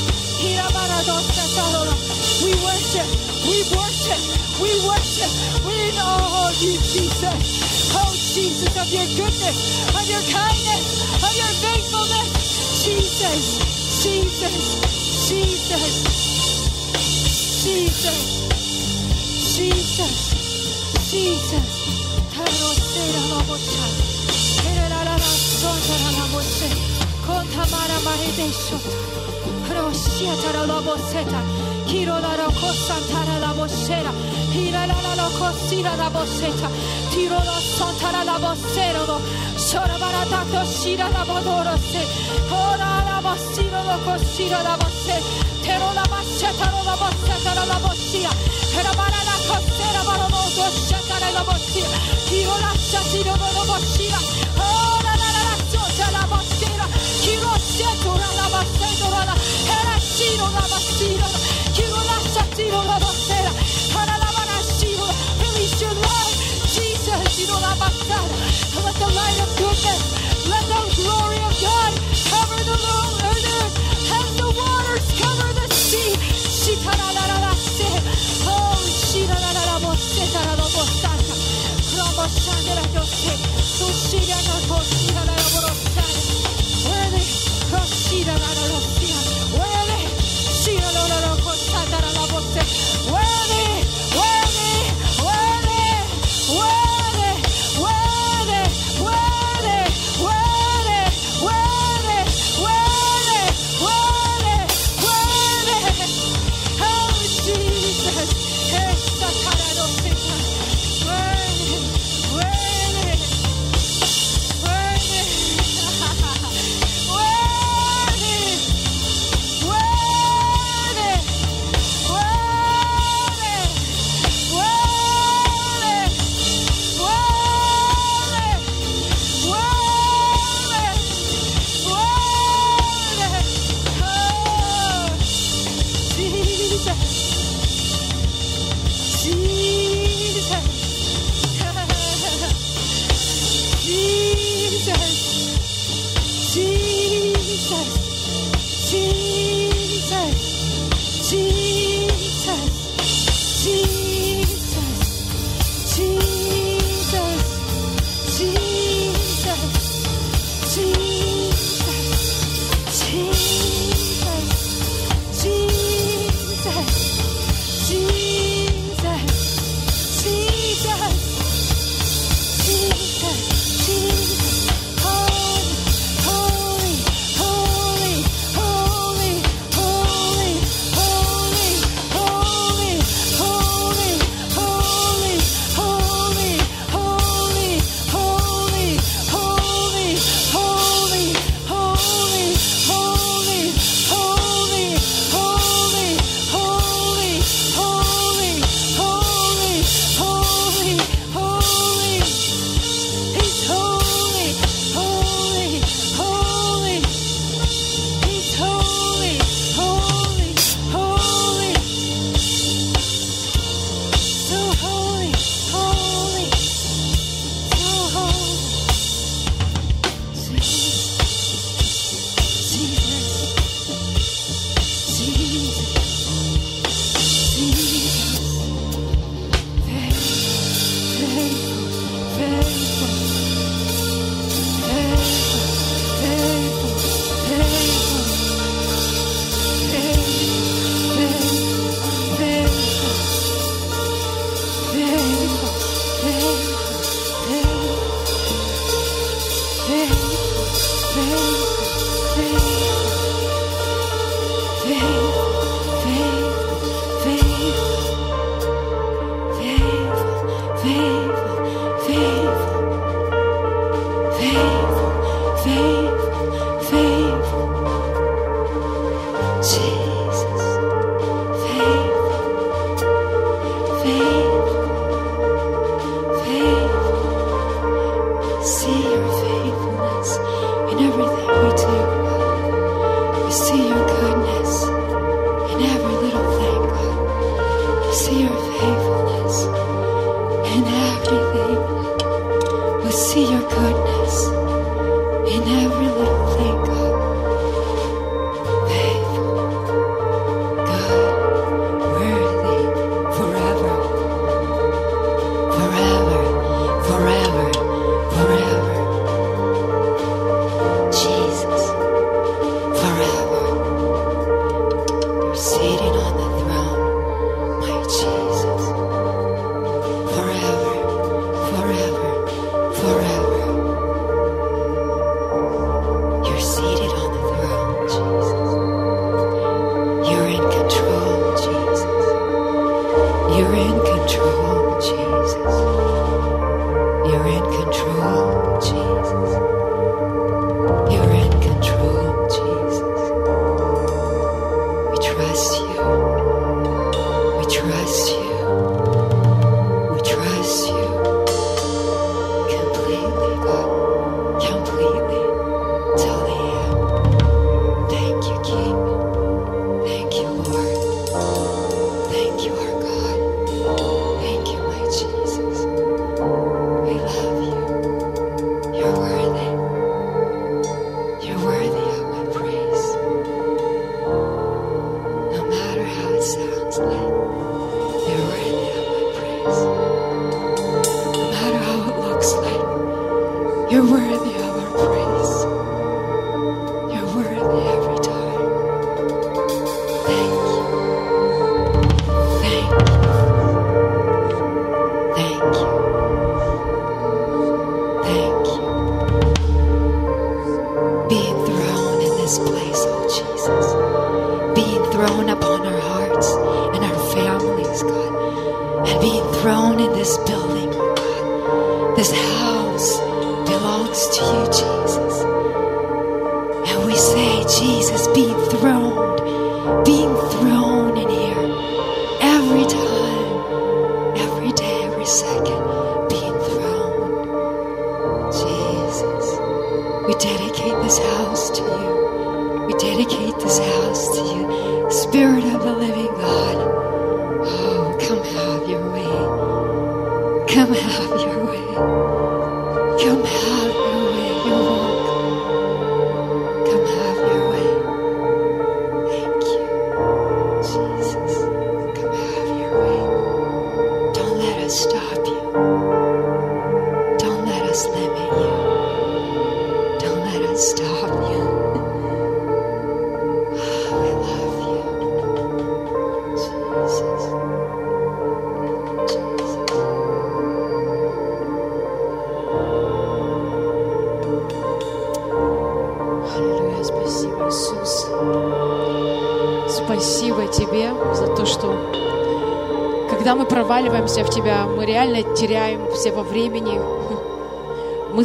We worship, we worship, we worship. We know you, Jesus. Oh Jesus, of your goodness, of your kindness, of your faithfulness. Jesus, Jesus, Jesus, Jesus, Jesus, Jesus. Roshia tara la boseta, kiro la rokosan tara bossera, ira la la la cosira la bosseta, tiro lo santara la bossero, sora baratato sira la bodoro se, ora la bossiro lo cosira la bosse, tero la masseta la bosseta la bossia, era bara la cosera bara lo dossetara la bossia, tiro la satiro lo bossira, ora la la la sotto la bossera, tiro setura la bosseta la, era siro la bossira, Release your light, Jesus. Let the light of goodness, let the glory of God cover the world earth as the waters cover the sea. Oh, Worthy.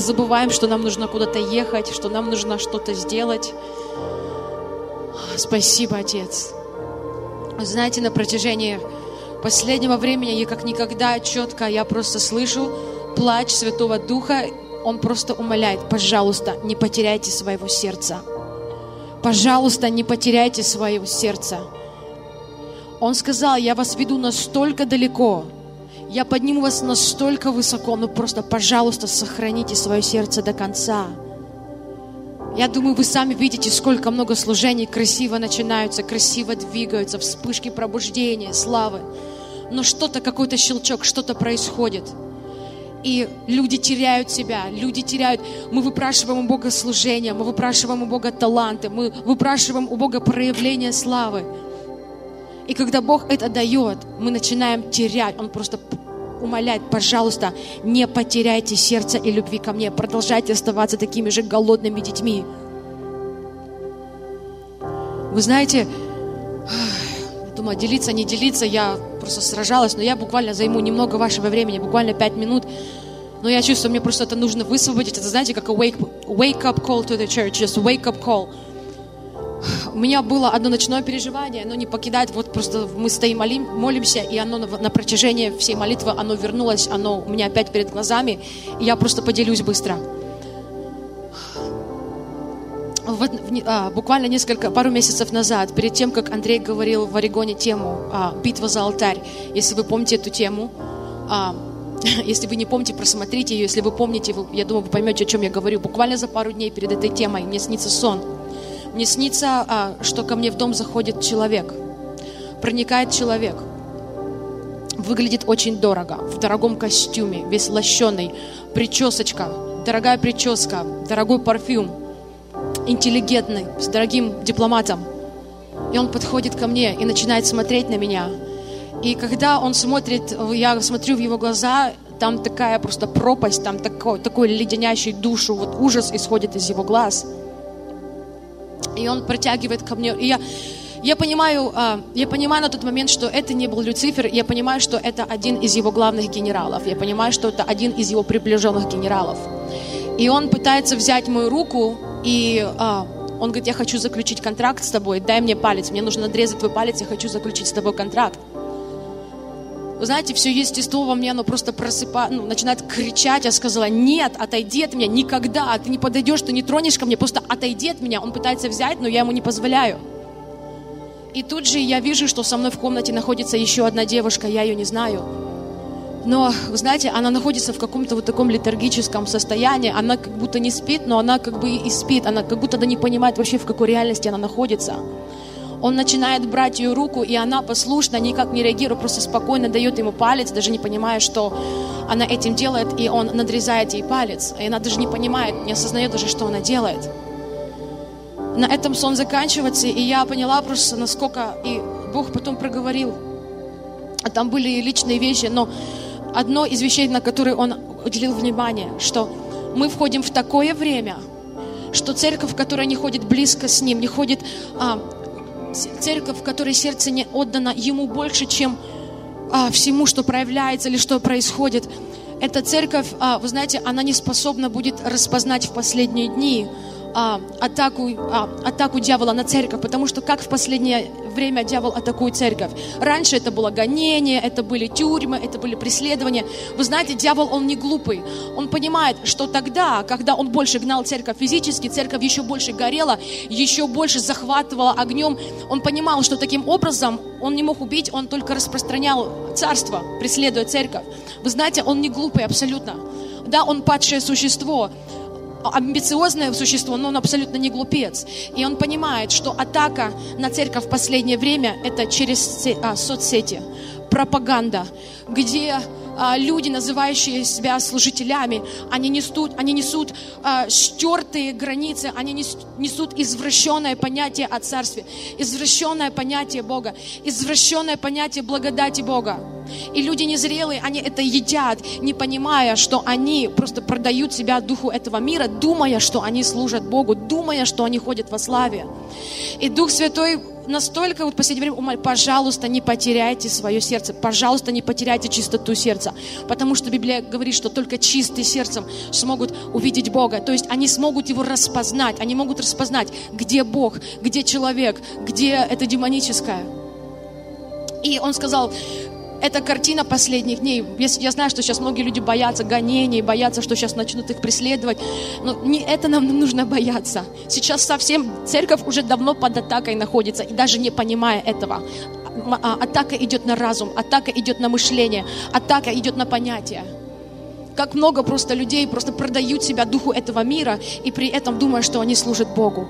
Забываем, что нам нужно куда-то ехать, что нам нужно что-то сделать. Спасибо, Отец. Знаете, на протяжении последнего времени я как никогда четко, я просто слышу плач Святого Духа. Он просто умоляет, пожалуйста, не потеряйте своего сердца. Пожалуйста, не потеряйте своего сердца. Он сказал, я вас веду настолько далеко, я подниму вас настолько высоко, но просто, пожалуйста, сохраните свое сердце до конца. Я думаю, вы сами видите, сколько много служений красиво начинаются, красиво двигаются, вспышки пробуждения, славы. Но что-то, какой-то щелчок, что-то происходит. И люди теряют себя, люди теряют. Мы выпрашиваем у Бога служения, мы выпрашиваем у Бога таланты, мы выпрашиваем у Бога проявление славы. И когда Бог это дает, мы начинаем терять. Он просто умоляет, пожалуйста, не потеряйте сердце и любви ко мне. Продолжайте оставаться такими же голодными детьми. Вы знаете, я думаю, делиться, не делиться, я просто сражалась, но я буквально займу немного вашего времени, буквально пять минут. Но я чувствую, мне просто это нужно высвободить. Это, знаете, как a wake, wake up call to the church, just wake up call. У меня было одно ночное переживание, оно не покидает, вот просто мы стоим, молим, молимся, и оно на, на протяжении всей молитвы, оно вернулось, оно у меня опять перед глазами, и я просто поделюсь быстро. В, в, а, буквально несколько, пару месяцев назад, перед тем, как Андрей говорил в Орегоне тему а, «Битва за алтарь», если вы помните эту тему, а, [LAUGHS] если вы не помните, просмотрите ее, если вы помните, вы, я думаю, вы поймете, о чем я говорю. Буквально за пару дней перед этой темой мне снится сон – мне снится, а, что ко мне в дом заходит человек, проникает человек, выглядит очень дорого, в дорогом костюме, весь лощеный, причесочка, дорогая прическа, дорогой парфюм, интеллигентный, с дорогим дипломатом. И он подходит ко мне и начинает смотреть на меня. И когда он смотрит, я смотрю в его глаза, там такая просто пропасть, там такой, такой леденящий душу, вот ужас исходит из его глаз – и он протягивает ко мне. И я, я понимаю, а, я понимаю на тот момент, что это не был Люцифер. Я понимаю, что это один из его главных генералов. Я понимаю, что это один из его приближенных генералов. И он пытается взять мою руку, и а, он говорит, я хочу заключить контракт с тобой, дай мне палец, мне нужно надрезать твой палец, я хочу заключить с тобой контракт. Вы знаете, все естество во мне, оно просто просыпает, ну, начинает кричать. Я сказала, нет, отойди от меня, никогда, ты не подойдешь, ты не тронешь ко мне, просто отойди от меня. Он пытается взять, но я ему не позволяю. И тут же я вижу, что со мной в комнате находится еще одна девушка, я ее не знаю. Но, вы знаете, она находится в каком-то вот таком литургическом состоянии. Она как будто не спит, но она как бы и спит. Она как будто да не понимает вообще, в какой реальности она находится. Он начинает брать ее руку, и она послушно, никак не реагирует, просто спокойно дает ему палец, даже не понимая, что она этим делает, и он надрезает ей палец. И она даже не понимает, не осознает даже, что она делает. На этом сон заканчивается, и я поняла просто, насколько... И Бог потом проговорил. А там были личные вещи, но одно из вещей, на которые он уделил внимание, что мы входим в такое время, что церковь, которая не ходит близко с ним, не ходит а, церковь, в которой сердце не отдано Ему больше, чем а, всему, что проявляется или что происходит. Эта церковь, а, вы знаете, она не способна будет распознать в последние дни а, атаку, а, атаку дьявола на церковь, потому что как в последнее время дьявол атакует церковь. Раньше это было гонение, это были тюрьмы, это были преследования. Вы знаете, дьявол, он не глупый. Он понимает, что тогда, когда он больше гнал церковь физически, церковь еще больше горела, еще больше захватывала огнем. Он понимал, что таким образом он не мог убить, он только распространял царство, преследуя церковь. Вы знаете, он не глупый абсолютно. Да, он падшее существо, амбициозное существо, но он абсолютно не глупец. И он понимает, что атака на церковь в последнее время – это через а, соцсети, пропаганда, где люди, называющие себя служителями, они несут, они несут а, стертые границы, они несут извращенное понятие о царстве, извращенное понятие Бога, извращенное понятие благодати Бога. И люди незрелые, они это едят, не понимая, что они просто продают себя духу этого мира, думая, что они служат Богу, думая, что они ходят во славе. И Дух Святой настолько вот в последнее время умоляю, пожалуйста, не потеряйте свое сердце, пожалуйста, не потеряйте чистоту сердца, потому что Библия говорит, что только чистые сердцем смогут увидеть Бога, то есть они смогут его распознать, они могут распознать, где Бог, где человек, где это демоническое. И он сказал, это картина последних дней. Я знаю, что сейчас многие люди боятся гонений, боятся, что сейчас начнут их преследовать. Но не это нам нужно бояться. Сейчас совсем церковь уже давно под атакой находится, и даже не понимая этого. А, атака идет на разум, атака идет на мышление, атака идет на понятие. Как много просто людей просто продают себя духу этого мира, и при этом думая, что они служат Богу.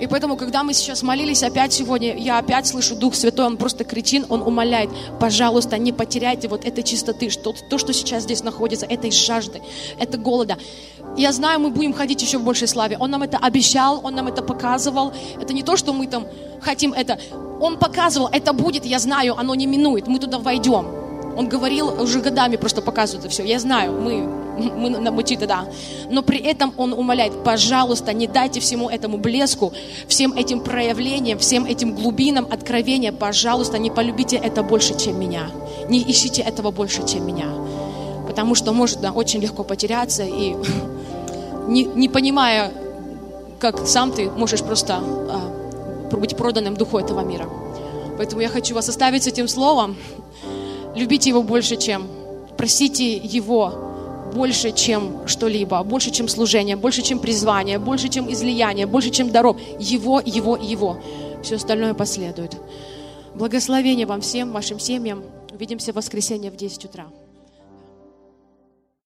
И поэтому, когда мы сейчас молились опять сегодня, я опять слышу Дух Святой, Он просто кричит, Он умоляет, пожалуйста, не потеряйте вот этой чистоты, что то, что сейчас здесь находится, этой жажды, это голода. Я знаю, мы будем ходить еще в большей славе. Он нам это обещал, Он нам это показывал. Это не то, что мы там хотим это. Он показывал, это будет, я знаю, оно не минует, мы туда войдем. Он говорил, уже годами просто показывает это все. Я знаю, мы [LAUGHS] мы намочиты, да. Но при этом он умоляет, пожалуйста, не дайте всему этому блеску, всем этим проявлениям, всем этим глубинам откровения, пожалуйста, не полюбите это больше, чем меня. Не ищите этого больше, чем меня. Потому что может да, очень легко потеряться и [LAUGHS] не, не понимая, как сам ты можешь просто а, быть проданным духу этого мира. Поэтому я хочу вас оставить с этим словом. Любите его больше, чем. Просите его больше, чем что-либо, больше, чем служение, больше, чем призвание, больше, чем излияние, больше, чем даров. Его, его, его. Все остальное последует. Благословение вам всем, вашим семьям. Увидимся в воскресенье в 10 утра.